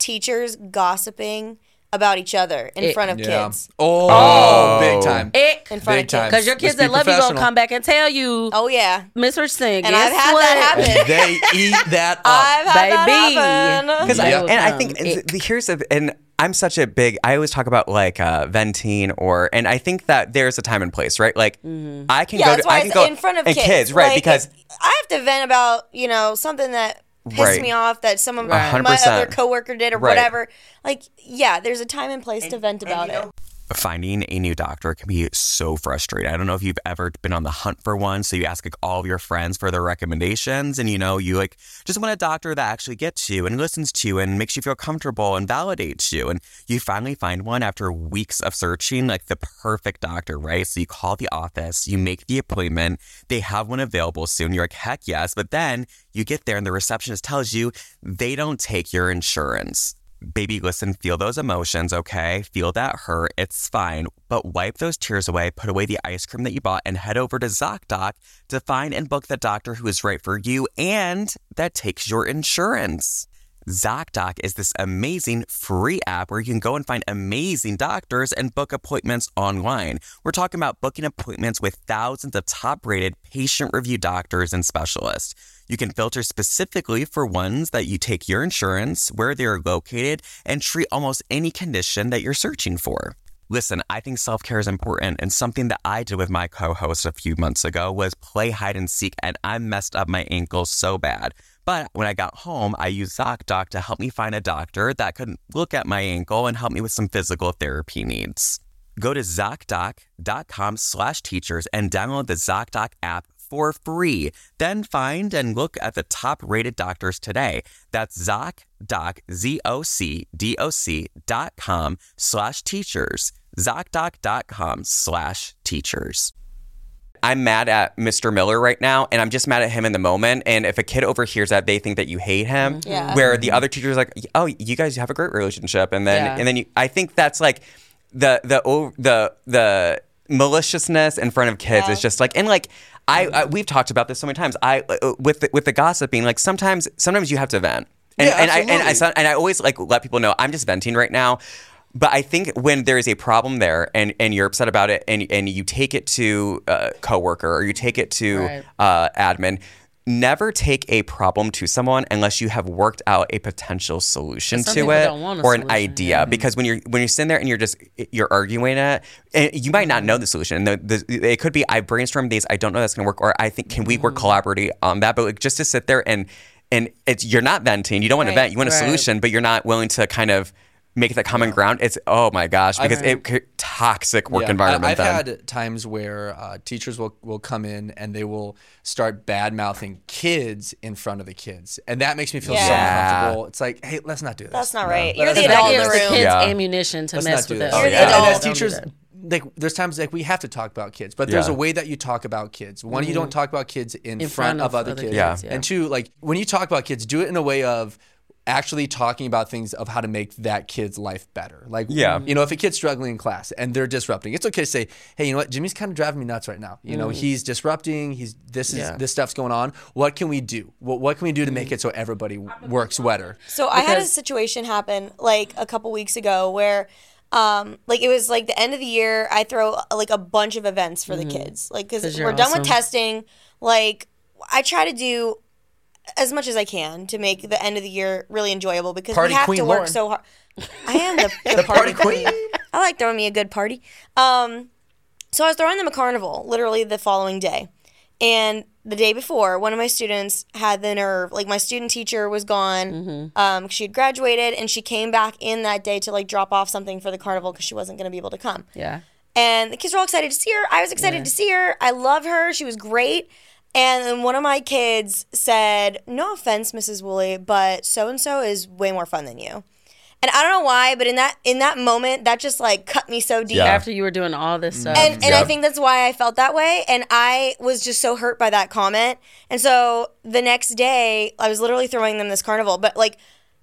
teachers gossiping about each other in Ick. front of Yeah. kids. Oh, big time. Ick. In front Big of kids. Because your Let's kids that love you gonna come back and tell you, Oh yeah. Miss Richardson, And I've guess had what? that happen. they eat that up. I've had Baby. that happen. Because Yeah. I, and I Um, think ick. the, here's a and I'm such a big. I always talk about like uh, venting or and I think that there's a time and place, right? Like I can Yeah, go. that's To, why I can it's go in front of and kids, right? Like, because I have to vent about you know something that pissed Right. me off that some of Right. my 100%. other coworker did or Right. whatever. Like yeah, there's a time and place to vent about it. Finding a new doctor can be so frustrating. I don't know if you've ever been on the hunt for one. So you ask like all of your friends for their recommendations, and you know, you like just want a doctor that actually gets you and listens to you and makes you feel comfortable and validates you. And you finally find one after weeks of searching, like the perfect doctor, right? So you call the office, you make the appointment, they have one available soon. You're like, heck yes. But then you get there and the receptionist tells you they don't take your insurance. Baby, listen, feel those emotions, okay? Feel that hurt. It's fine. But wipe those tears away, put away the ice cream that you bought, and head over to ZocDoc to find and book the doctor who is right for you and that takes your insurance. ZocDoc is this amazing free app where you can go and find amazing doctors and book appointments online. We're talking about booking appointments with thousands of top rated patient review doctors and specialists. You can filter specifically for ones that you take your insurance, where they are located, and treat almost any condition that you're searching for. Listen, I think self care is important, and something that I did with my co host a few months ago was play hide and seek, and I messed up my ankle so bad. But when I got home, I used ZocDoc to help me find a doctor that could look at my ankle and help me with some physical therapy needs. Go to ZocDoc.com slash teachers and download the ZocDoc app for free. Then find and look at the top rated doctors today. That's ZocDoc, Z-O-C-D-O-C dot com slash teachers. ZocDoc.com slash teachers. I'm mad at Mr. Miller right now, and I'm just mad at him in the moment. And if a kid overhears that, they think that you hate him. Mm-hmm. Yeah. Where the mm-hmm. other teacher's like, "Oh, you guys have a great relationship," and then Yeah. and then you, I think that's like the the the the maliciousness in front of kids Yeah. is just like and like. I, I we've talked about this so many times. I uh, uh with the, with the gossiping, like sometimes sometimes you have to vent, and Yeah, and I and I and I always like let people know I'm just venting right now. But I think when there is a problem there and, and you're upset about it and, and you take it to a coworker or you take it to Right. uh, admin, never take a problem to someone unless you have worked out a potential solution to it don't want a or an idea. Because when you're when you're sitting there and you're just you're arguing it, and you might not know the solution. And the, the, it could be I brainstormed these, I don't know that's going to work, or I think can we work Mm-hmm. collaboratively on that? But like, just to sit there and and it's you're not venting, you don't want to vent, you want a Right. solution, but you're not willing to kind of make that common ground. It's oh my gosh, because it toxic work Yeah. environment. I, I've then. had times where uh, teachers will, will come in and they will start bad mouthing kids in front of the kids, and that makes me feel so uncomfortable. It's like, hey, let's not do this. That's not right. No, You're the let's not adult in the the room. kids Yeah. ammunition to Let's mess with that. us. Oh, You're the yeah. And, and as adult. Teachers, like there's times like we have to talk about kids, but there's a way that you talk about kids. One, you don't talk about kids in, front, of, other kids. Yeah. yeah. And two, like when you talk about kids, do it in a way of actually talking about things of how to make that kid's life better. Like, Yeah. you know, if a kid's struggling in class and they're disrupting, it's okay to say, hey, you know what, Jimmy's kind of driving me nuts right now. You know, mm. he's disrupting. He's this is Yeah. this stuff's going on. What can we do? What what can we do to make mm. it so everybody works better? So I had a situation happen like a couple weeks ago where um like it was like the end of the year I throw like a bunch of events for the mm. kids. Like because we're you're done with testing, like I try to do as much as I can to make the end of the year really enjoyable because Party we have to work Lauran. so hard. I am the, the, party, queen. I like throwing me a good party. Um so I was throwing them a carnival literally the following day. And the day before, one of my students had the nerve, like my student teacher was gone. Um, she had graduated and she came back in that day to like drop off something for the carnival because she wasn't going to be able to come. Yeah. And the kids were all excited to see her. I was excited to see her. I love her. She was great. And one of my kids said, No offense, Mrs. Woolley, but so and so is way more fun than you. And I don't know why, but in that in that moment, that just like cut me so deep. Yeah. After you were doing all this stuff. And, and I think that's why I felt that way. And I was just so hurt by that comment. And so the next day, I was literally throwing them this carnival. But like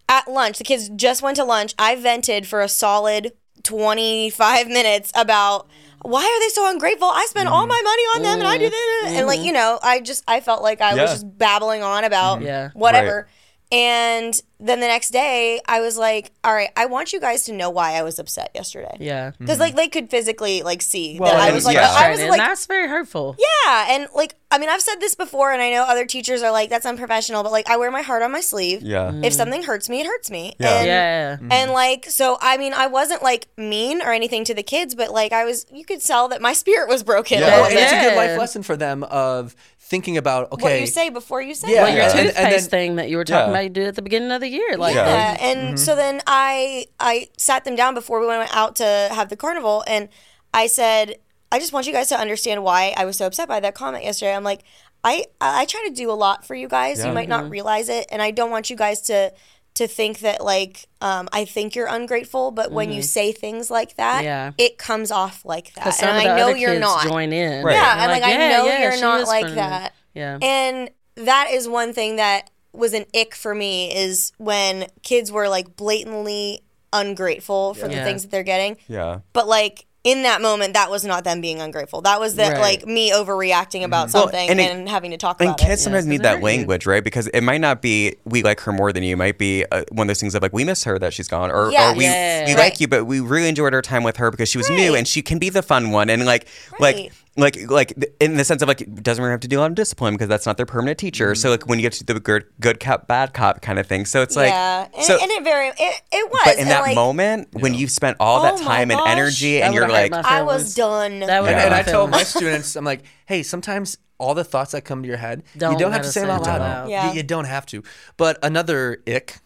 at lunch, the kids just went to lunch. I vented for a solid 25 minutes about why are they so ungrateful? I spend all mm. my money on them and I do mm. this. And like, mm. you know, I just, I felt like I Yeah. was just babbling on about mm-hmm. Yeah. whatever. And then the next day, I was like, all right, I want you guys to know why I was upset yesterday. yeah. Because mm-hmm. like they could physically like see Well, that I was like yeah. I was and like that's very hurtful. yeah and like I mean I've said this before and I know other teachers are like that's unprofessional but like I wear my heart on my sleeve Yeah. Mm. if something hurts me it hurts me Yeah. and Yeah. and like so I mean I wasn't like mean or anything to the kids but like I was you could tell that my spirit was broken a Well, and bit. it's a good life lesson for them of thinking about okay. what you say before you say Yeah. Well, your and- toothpaste and then- thing that you were talking Yeah. about, you did at the beginning of the year. Like, Yeah. Yeah, like, and so then I I sat them down before we went out to have the carnival, and I said, I just want you guys to understand why I was so upset by that comment yesterday. I'm like, I I try to do a lot for you guys. You might not mm-hmm. realize it, and I don't want you guys to to think that like um, I think you're ungrateful, but when you say things like that, Yeah. it comes off like that, some and of the I know other you're kids not. join in. Right. Yeah, And and like, I know yeah, you're not like fun. that. Yeah. And that is one thing that was an ick for me is when kids were like blatantly ungrateful for the Yeah. things that they're getting. Yeah. But like in that moment, that was not them being ungrateful. That was that Right. like me overreacting about Well, something and and, it- having to talk And about kids it. sometimes Yeah, need 'cause it that hurt you. language, right? Because it might not be we like her more than you. It might be uh, one of those things of like we miss her that she's gone, or, Yeah. or we Yeah. we Right. like you, but we really enjoyed our time with her because she was new and she can be the fun one, and like like Right. Like like in the sense of like doesn't really have to do a lot of discipline because that's not their permanent teacher. So like when you get to the good good cop bad cop kind of thing, so it's like yeah, and, so. and it very it, it was. but in and, that like, moment, when you've spent all that Oh my time and gosh. energy, and you're like, I was done. That would And, and I tell my students, I'm like, hey, sometimes all the thoughts that come to your head, Don't you don't have gotta say say them out them out loud. loud. Yeah. You, you don't have to. But another ick,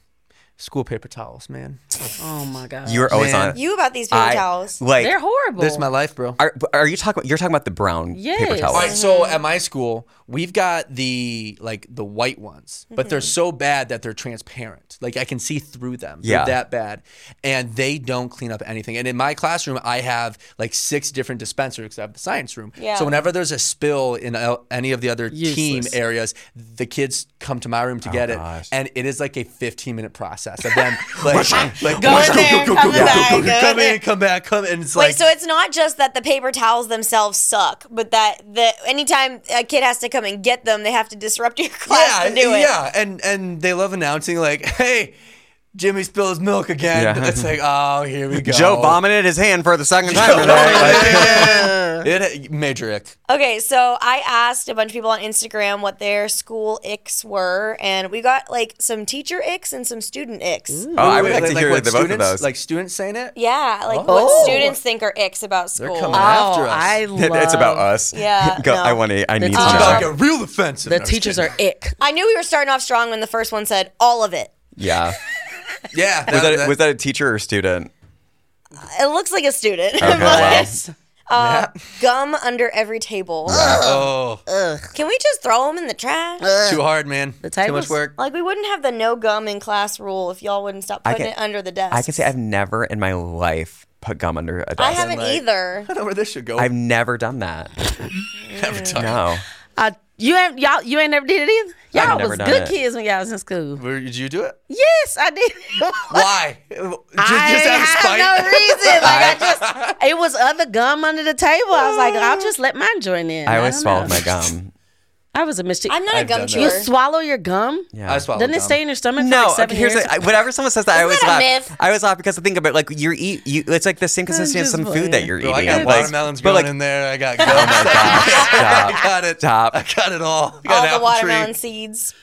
school paper towels, man. Oh my god. you're always Man. on. you about these paper I- towels. Like, They're horrible. This is my life, bro. are, are you talking? You're talking about the brown paper Yes. towels. All right, so at my school, we've got the like the white ones, but they're so bad that they're transparent. Like I can see through them. Yeah. They're that bad. And they don't clean up anything. And in my classroom, I have like six different dispensers because I have the science room. Yeah. So whenever there's a spill in uh, any of the other team Useless. areas, the kids come to my room to get gosh. it. And it is like a 15 minute process of them like, like Go in there, come back, go in come there. in, come back, come and it's Wait, like so it's not just that the paper towels themselves suck, but that the anytime a kid has to come and get them, they have to disrupt your class yeah, to do it. Yeah, and and they love announcing like, "Hey, Jimmy spills milk again. Yeah. It's like, oh, here we go. Joe vomited his hand for the second time today. Like, It major ick. Okay, so I asked a bunch of people on Instagram what their school icks were, and we got like some teacher icks and some student icks. oh, I would Wait, like to hear what the both of students, those. Like students saying it. Yeah, like Oh. what students think are icks about school. They're school. coming after Oh, us. I love. it's about us. Yeah, Go, no. I want to. I need to teacher- know. about to get real offensive. The No, teachers are ick. I knew we were starting off strong when the first one said all of it. Yeah. Yeah. Was that, that- was that a teacher or student? It looks like a student. Okay, well. Uh, gum under every table. Oh, Can we just throw them in the trash? too hard, man. The Too much work. Like we wouldn't have the no gum in class rule if y'all wouldn't stop putting can- it under the desk. I can say I've never in my life put gum under a desk. I haven't like- either. I don't know where this should go. I've never done that. never done. No. Uh, you ain't y'all. You ain't never did it either. I've Y'all never was done good it. kids when y'all was in school. Where did you do it? Yes, I did. Why? Just, I just out of spite. have no reason. Like I just, it was other gum under the table. I was like, I'll just let mine join in. I always swallowed my gum. I was a mischief. I'm not a I've gum done that. You swallow your gum? Yeah. I swallowed Doesn't it gum. stay in your stomach for like seven okay, here's years? the, I- whenever someone says that, I always that a laugh. myth? I always laugh because I think about like you eat, you. It's like the same consistency as just some food that you're Bro, I eating. got Like- watermelons but going like, in there. I got gum. stop. I got it. Stop. I got it all. I got all the apple watermelon tree. seeds.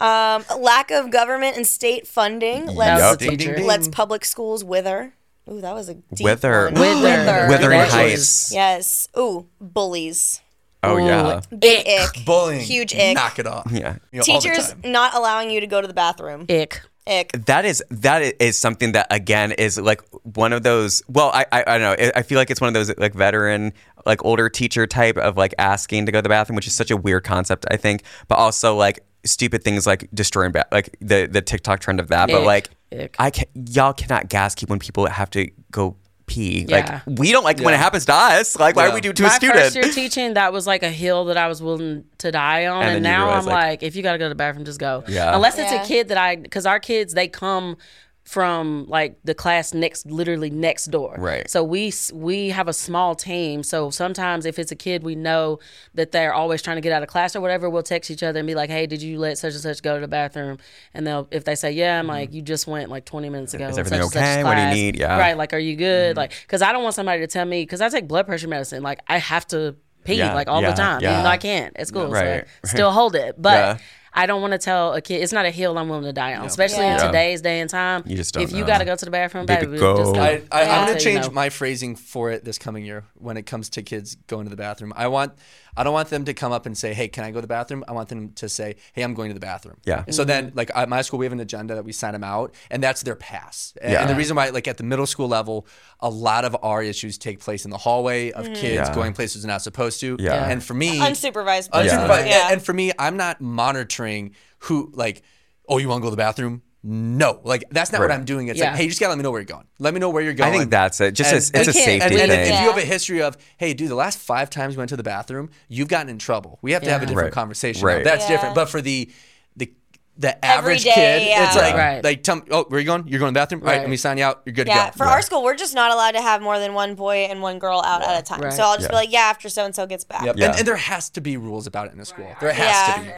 Um, lack of government and state funding That lets, was the Ding, ding, teacher. ding. lets public schools wither. Ooh, that was a deep Wither. one. Wither. Wuthering That Heights. Yes. Ooh, bullies. Oh yeah. Big ick. Bullying. Huge ick. Knock it off. Yeah. You know, all the Teachers time. not allowing you to go to the bathroom. Ick. Ick. That is that is something that again is like one of those. Well, I I, I don't know. I feel like it's one of those like veteran, like older teacher type of like asking to go to the bathroom, which is such a weird concept. I think, but also like stupid things like destroying ba- like the the TikTok trend of that. But like, Ick. I can y'all cannot gas keep when people have to go pee. Yeah. Like we don't like when it happens to us. Like why Yeah. would we do it to My a student? first year teaching, that was like a hill that I was willing to die on, And and, now realize, I'm like- like, if you got to go to the bathroom, just go. Yeah. Unless it's Yeah. a kid that I, because our kids they come from like the class next, literally next door. Right. So we we have a small team. So sometimes if it's a kid we know that they're always trying to get out of class or whatever, we'll text each other and be like, "Hey, did you let such and such go to the bathroom?" And they'll if they say, "Yeah," I'm mm-hmm. like, "You just went like 20 minutes ago." Is everything such and such okay? What do you need? Yeah. Right. Like, are you good? Mm-hmm. Like, because I don't want somebody to tell me because I take blood pressure medicine. Like, I have to pee Yeah, like all yeah, the time, yeah. even though I can't at school. Right, So I still hold it, but. Yeah. I don't want to tell a kid. It's not a hill I'm willing to die on, especially Yeah. in today's day and time. You just don't If you know. got to go to the bathroom, Baby, baby, go. just go. I, I, Yeah. I'm going to tell you change my phrasing for it this coming year when it comes to kids going to the bathroom. I want, I don't want them to come up and say, "Hey, can I go to the bathroom?" I want them to say, "Hey, I'm going to the bathroom." Yeah. So then, like at my school, we have an agenda that we sign them out, and that's their pass. And, Yeah. and the reason why, like at the middle school level, a lot of our issues take place in the hallway of mm. kids Yeah. going places they're not supposed to. Yeah. And for me, Unsupervised. Unsupervised. Yeah. Yeah. And for me, I'm not monitoring who like, oh, you want to go to the bathroom? No, like that's not what I'm doing. It's Yeah. like, hey, you just gotta let me know where you're going. Let me know where you're going. I think that's it. Just And- as, it's a safety and, thing. and if Yeah. you have a history of, hey, dude, the last five times we went to the bathroom, you've gotten in trouble. We have to have a different Right. conversation. Right. That's Yeah. different. But for the the the average Everyday, kid, yeah. it's like, Right. like, tell me, oh, where are you going? You're going to the bathroom? All right, Right. let me sign you out. You're good Yeah, to go. for our school, we're just not allowed to have more than one boy and one girl out at a time. Right. So I'll just be like, yeah, after so and so gets back. Yep. Yeah. And, and there has to be rules about it in the school. There has Yeah. to be.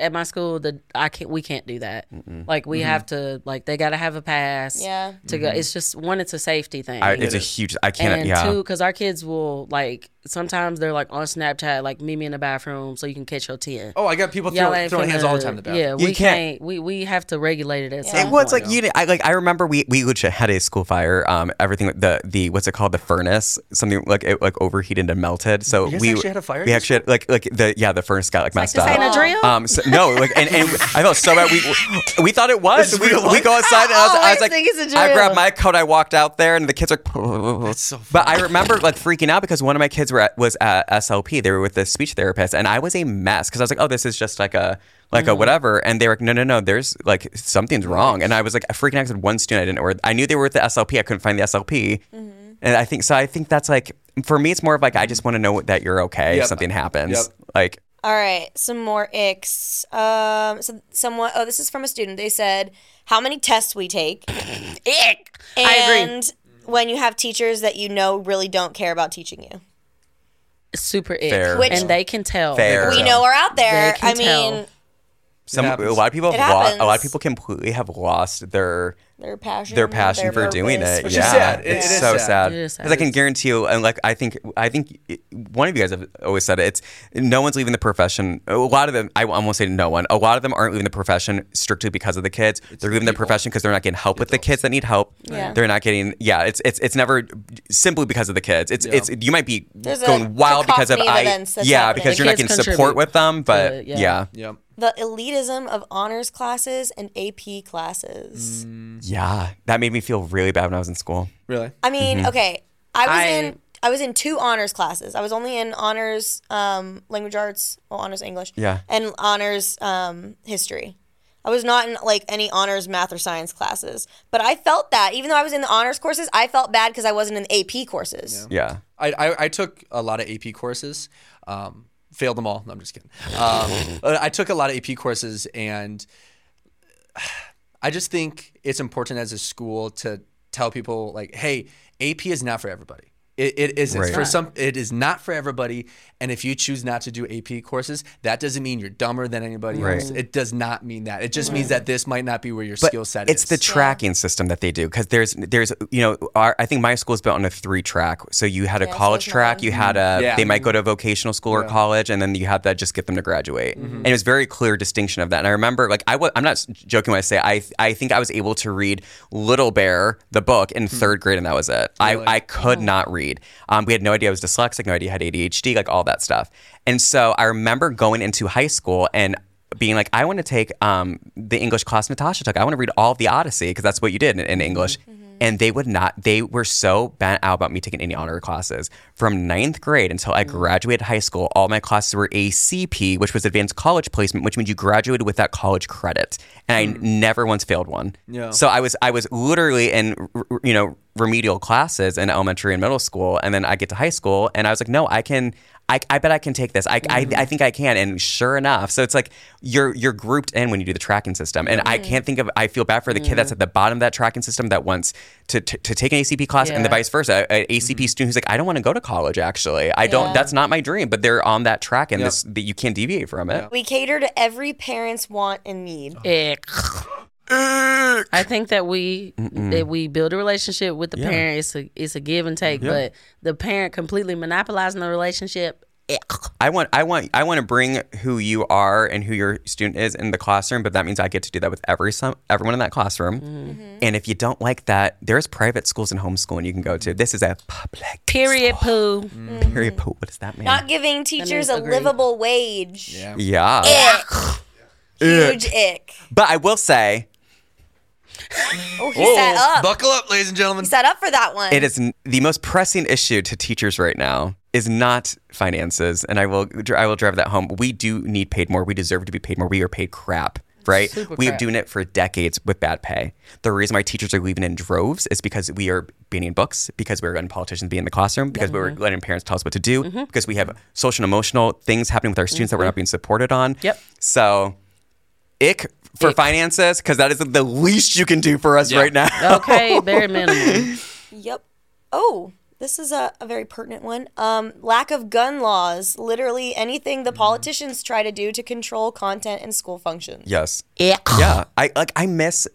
At my school the I can't we can't do that. Like Mm-hmm. we have to like they got to have a pass. Yeah. To go, it's just one. It's a safety thing. I, it's a huge. I can't. and yeah. two, because our kids will like sometimes they're like on Snapchat, like meet me in the bathroom so you can catch your ten. Oh, I got people throw, ain't throwing hands all the time in the bathroom. Yeah, You we can't- can't. We we have to regulate it at Yeah. some It was point. like you. I like. I remember we we legit had a school fire. Um, everything the the what's it called the furnace something like it like overheated and melted. So You guys we actually had a fire We actually had, like like the yeah the furnace got like messed this up. ain't a drill. Um, so, no, like and, and I felt so bad. We we thought it was. We, we go outside and I was, I was like, think it's a I drill. grabbed my coat. I walked out there and the kids are. That's so But I remember like freaking out because one of my kids were at, was at SLP. They were with the speech therapist, and I was a mess because I was like, oh, this is just like a like Mm-hmm. a whatever. And they were like, no, no, no, there's like something's wrong. And I was like I freaking out because one student I didn't know where I knew they were with the SLP. I couldn't find the SLP. Mm-hmm. And I think so. I think that's like for me, it's more of like I just want to know that you're okay Yep. if something happens. Yep. Like All right, some more icks. Um, so someone. Oh, this is from a student. They said how many tests we take, Ick. and I agree. when you have teachers that you know really don't care about teaching you. Super ick. Fair. Which- and they can tell. Fair. We So- know are out there. They can I mean, some a happens. lot of people It have lost, a lot of people completely have lost their their passion. their passion their for doing it. Which yeah, is sad. It's it is so sad. sad. It is sad. Because I can guarantee you, and like I think, I think one of you guys have always said it. It's no one's leaving the profession. A lot of them, I almost say no one. A lot of them aren't leaving the profession strictly because of the kids. they're leaving the profession because they're not getting help with the kids that need help. Yeah. They're not getting. Yeah, it's it's it's never simply because of the kids. It's it's you might be There's a going wild because of of I. Yeah, happening. because The you're not getting support with them, but to it, yeah. yeah. Yep. The elitism of honors classes and AP classes. Yeah, that made me feel really bad when I was in school. Really? I mean, Mm-hmm. okay, I was I- in I was in two honors classes. I was only in honors um, language arts, well, honors English, Yeah. and honors um, history. I was not in like any honors math or science classes, but I felt that even though I was in the honors courses, I felt bad because I wasn't in the AP courses. Yeah. I, I, I took a lot of AP courses, um, failed them all. No, I'm just kidding. Um, I took a lot of AP courses, and I just think it's important as a school to tell people like, hey, AP is not for everybody. It, it isn't Right. for some. It is not for everybody. And if you choose not to do AP courses, that doesn't mean you're dumber than anybody Right. else. It does not mean that. It just means that this might not be where your But skill set it's is. It's the tracking system that they do because there's there's you know our, I think my school is built on a three track. So you had a Yeah, college is track, you had a Yeah. they might go to mm-hmm. vocational school or college, and then you have that just get them to graduate. Mm-hmm. And it was very clear distinction of that. And I remember like I was I'm not joking when I say I I think I was able to read Little Bear the book in hmm. third grade, and that was it. I I could oh. not read. Um, we had no idea I was dyslexic, no idea I had ADHD, like all that stuff. And so I remember going into high school and being like, I want to take um, the English class Natasha took. I want to read all of the Odyssey because that's what you did in, in English. And they would not, they were so bent out about me taking any honor classes. From ninth grade until I mm. graduated high school, all my classes were ACP, which was advanced college placement, which means you graduated with that college credit. And I mm. never once failed one. Yeah. So I was, I was literally in, you know, remedial classes in elementary and middle school. And then I get to high school and I was like, no, I can, I, I bet I can take this. I, I, I think I can. And sure enough, so it's like you're you're grouped in when you do the tracking system. And I can't think of. I feel bad for the kid that's at the bottom of that tracking system that wants to to, to take an ACP class and the vice versa. An ACP mm-hmm. student who's like, I don't want to go to college. Actually, I don't. Yeah. That's not my dream. But they're on that track, and this that you can't deviate from it. We cater to every parent's want and need. Ick. I think that we that we build a relationship with the parent. It's a it's a give and take, but the parent completely monopolizing the relationship. Ick. I want I want I want to bring who you are and who your student is in the classroom, but that means I get to do that with every some everyone in that classroom. Mm-hmm. And if you don't like that, there's private schools and homeschooling you can go to. This is a public Period. Poo. Mm-hmm. Period. Poo. What does that mean? Not giving teachers a agree. livable wage. Yeah. yeah. Ick. Huge ick. But I will say Oh, he set up. Buckle up, ladies and gentlemen. He set up for that one. it is n- the most pressing issue to teachers right now is not finances, and I will dr- I will drive that home. We do need paid more. We deserve to be paid more. We are paid crap. Right, Super we've crap. doing it for decades with bad pay. The reason why teachers are leaving in droves is because we are banning books, because we're letting politicians be in the classroom, because we're letting parents tell us what to do, Mm-hmm. because we have social and emotional things happening with our students that we're not being supported on. Yep. So, ick for finances, because that is the least you can do for us right now. Okay, bare minimum. Yep. Oh, this is a, a very pertinent one. Um, lack of gun laws. Literally anything the politicians try to do to control content and school functions. Yes. Ick. yeah i like i miss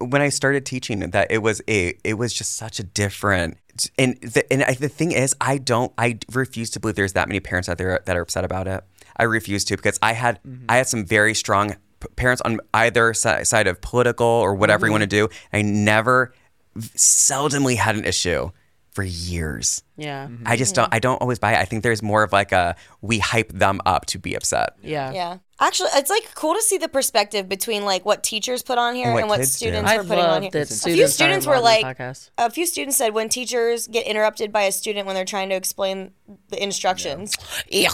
when i started teaching that it was a it was just such a different and the, and I, the thing is i don't i refuse to believe there's that many parents out there that are upset about it i refuse to because i had i had some very strong p- parents on either side of political or whatever you mm-hmm. want to do i never seldomly had an issue for years Yeah. i just don't mm-hmm. i don't always buy it i think there's more of like a we hype them up to be upset Yeah. Yeah. Actually, it's like cool to see the perspective between like what teachers put on here And what and what kids do. students I were putting on here. that a few students, students were like, the podcast. a few students said when teachers get interrupted by a student when they're trying to explain the instructions. Ick.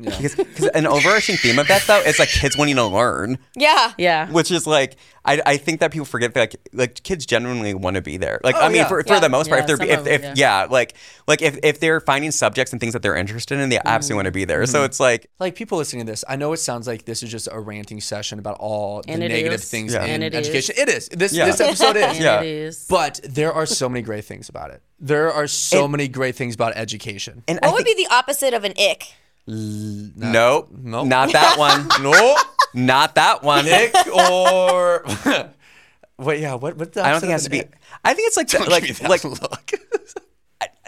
Because, because an overarching theme of that though is like kids wanting to learn Yeah. Yeah. which is like I, I think that people forget that like like kids genuinely want to be there like Oh, I mean yeah. for, for Yeah. the most part Yeah, if they're if, of if them, yeah. like like if, if they're finding subjects and things that they're interested in they mm-hmm. absolutely want to be there so mm-hmm. it's like like people listening to this, I know it sounds like this is just a ranting session about all the And it negative is. things Yeah. in And it education. It is. This Yeah. this episode is. And Yeah. it is. But there are so many great things about it. There are so many great things about education. and What I would think, be the opposite of an ick? Nope Nope. not that one no, not that one Nick or What? Yeah. What? What? I don't think it has to be. I think it's like the, like that like look.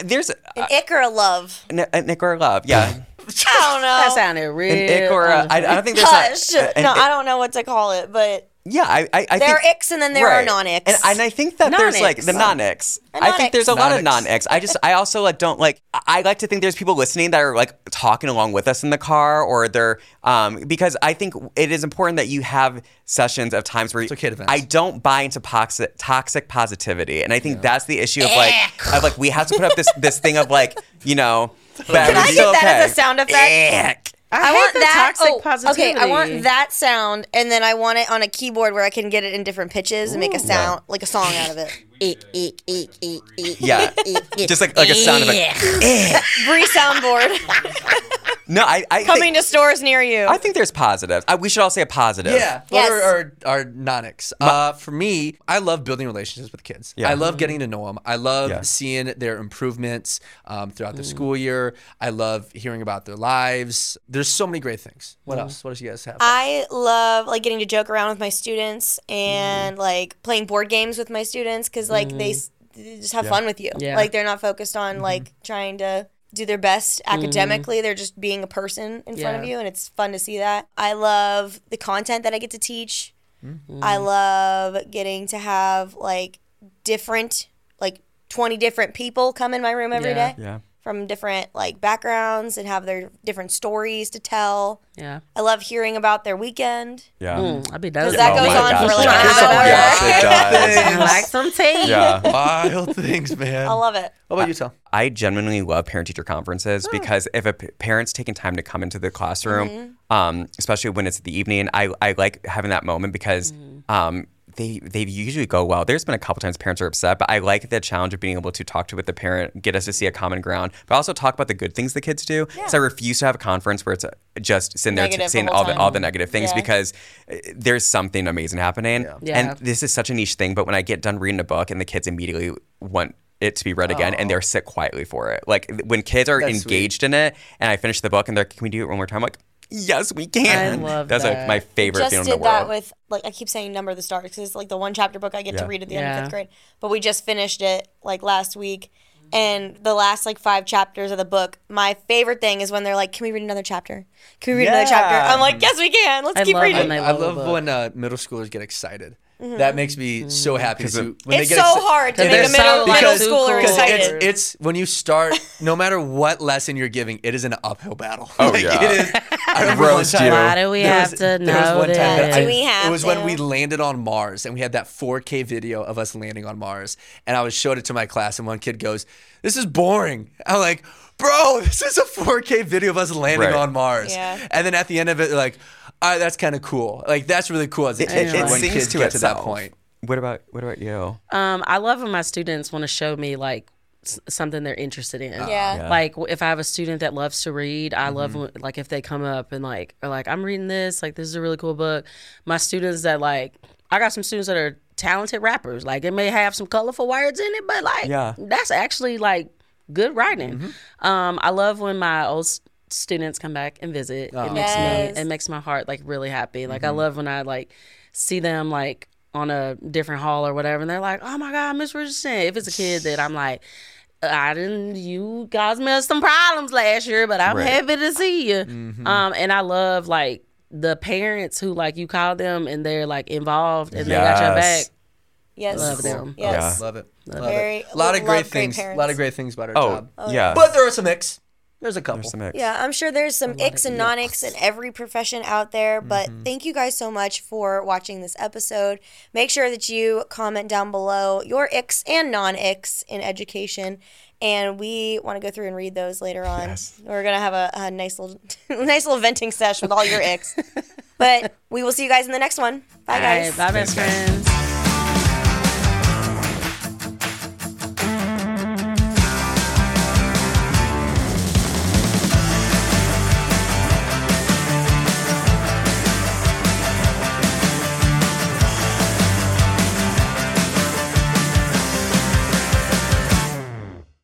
there's An a, ick or a love? a, a Nick or a love. Yeah, I don't know. That sounded real. an ick or a, I, I don't think there's Hush. not. an no, ick- I don't know what to call it, but Yeah, I, I, I there think, are icks and then there are non-icks. and, and I think that there's like the Non-icks. non-icks. I think there's a lot of Non-icks. non-icks. I just, I also like don't like. I I like to think there's people listening that are like talking along with us in the car, or they're um because I think it is important that you have sessions of times where okay to vent. I don't buy into toxic toxic positivity, and I think that's the issue of like of like we have to put up this this thing of like you know. Can Can I get that as a sound effect? I, I want that. toxic oh, positivity. Okay, I want that sound, and then I want it on a keyboard where I can get it in different pitches and make a sound, like a song out of it. Ick, ick, ick, ick, ick, Yeah, ick, ick. just like like a sound effect. Free eh. soundboard No, I I coming think, to stores near you. I think there's positives. I, we should all say a positive. Yeah. Yes. What are, are, are non-icks? Uh, for me, I love building relationships with kids. Yeah. I love getting to know them. I love Yeah. seeing their improvements um, throughout the school year. I love hearing about their lives. There's so many great things. What else? What else you guys have? I love like getting to joke around with my students and Mm-hmm. like playing board games with my students because like they, s- they just have fun with you. Yeah. Like they're not focused on Mm-hmm. like trying to do their best academically. They're just being a person in front of you, and it's fun to see that. I love the content that I get to teach. Mm-hmm. I love getting to have like different like 20 different people come in my room every day Yeah. Yeah. from different like backgrounds and have their different stories to tell. Yeah. I love hearing about their weekend. Yeah. Mm, I'd be dope. that Oh goes my on gosh, for like yeah. an hour. Yes, it does. like some tea. Yeah. Wild things, man. I love it. What about you, Tom? I genuinely love parent teacher conferences because if a p- parent's taking time to come into the classroom, Mm-hmm. um, especially when it's the evening, I, I like having that moment because Mm-hmm. um, they they usually go well. There's been a couple times parents are upset, but I like the challenge of being able to talk to with the parent, get us to see a common ground, but also talk about the good things the kids do. Because I refuse to have a conference where it's uh, just sitting there Negative saying the whole all the all the negative things Yeah. because uh, there's something amazing happening. Yeah. And this is such a niche thing, but when I get done reading a book and the kids immediately want it to be read again and they're sit quietly for it. Like when kids are That's sweet. engaged in it and I finish the book and they're like, can we do it one more time? I'm like, yes, we can. I love That's like my favorite just thing in the world. Just did that with like I keep saying number of the stars because it's like the one chapter book I get to read at the end of fifth grade. But we just finished it like last week, and the last like five chapters of the book. My favorite thing is when they're like, "Can we read another chapter? Can we read another chapter?" I'm like, "Yes, we can. Let's I keep love reading." when they I love a love book. when uh, middle schoolers get excited. That makes me so happy. To, when Mm-hmm. it's they so get exci- hard to Because make a middle, so, like, middle schooler cool. Excited. it's, it's when you start, no matter what lesson you're giving, it is an uphill battle. Oh, Like, yeah. it is. I remember one Roast time- you. Why do we have was- to there was know one time that? I- Do we have it was when we landed on Mars and we had that 4K video of us landing on Mars. And I was showed it to my class, and one kid goes, This is boring. I'm like, Bro, this is a 4K video of us landing Right. on Mars. Yeah. And then at the end of it, like, all right, that's kind of cool. Like, that's really cool as a it, teacher it when sings kids to get itself. to that point. What about what about you? Um, I love when my students want to show me like s- something they're interested in. Yeah. Yeah. Like w- if I have a student that loves to read, I love Mm-hmm. when, like if they come up and like are like I'm reading this, like this is a really cool book. My students that like I got some students that are talented rappers. Like it may have some colorful words in it, but like Yeah. that's actually like good writing. Um, I love when my old s- students come back and visit. It makes Yes. me it makes my heart like really happy. Like I love when I like see them like on a different hall or whatever, and they're like, "Oh my God, Miss Richardson!" If it's a kid that I'm like, "I didn't, you caused me some problems last year, but I'm Right. happy to see you." Um, and I love like the parents who like you call them and they're like involved and they got your back. yes, Love them. Yes. Love it. Love Very- it. A lot of great great things. A lot of great things about our Oh, job. yeah. But there are some icks. There's a couple. There's some mix. Yeah, I'm sure there's some icks and non icks in every profession out there, but thank you guys so much for watching this episode. Make sure that you comment down below your icks and non icks in education, and we want to go through and read those later on. Yes. We're gonna have a, a nice little, nice little venting sesh with all your icks. but we will see you guys in the next one. Bye, guys. right, bye, best friend.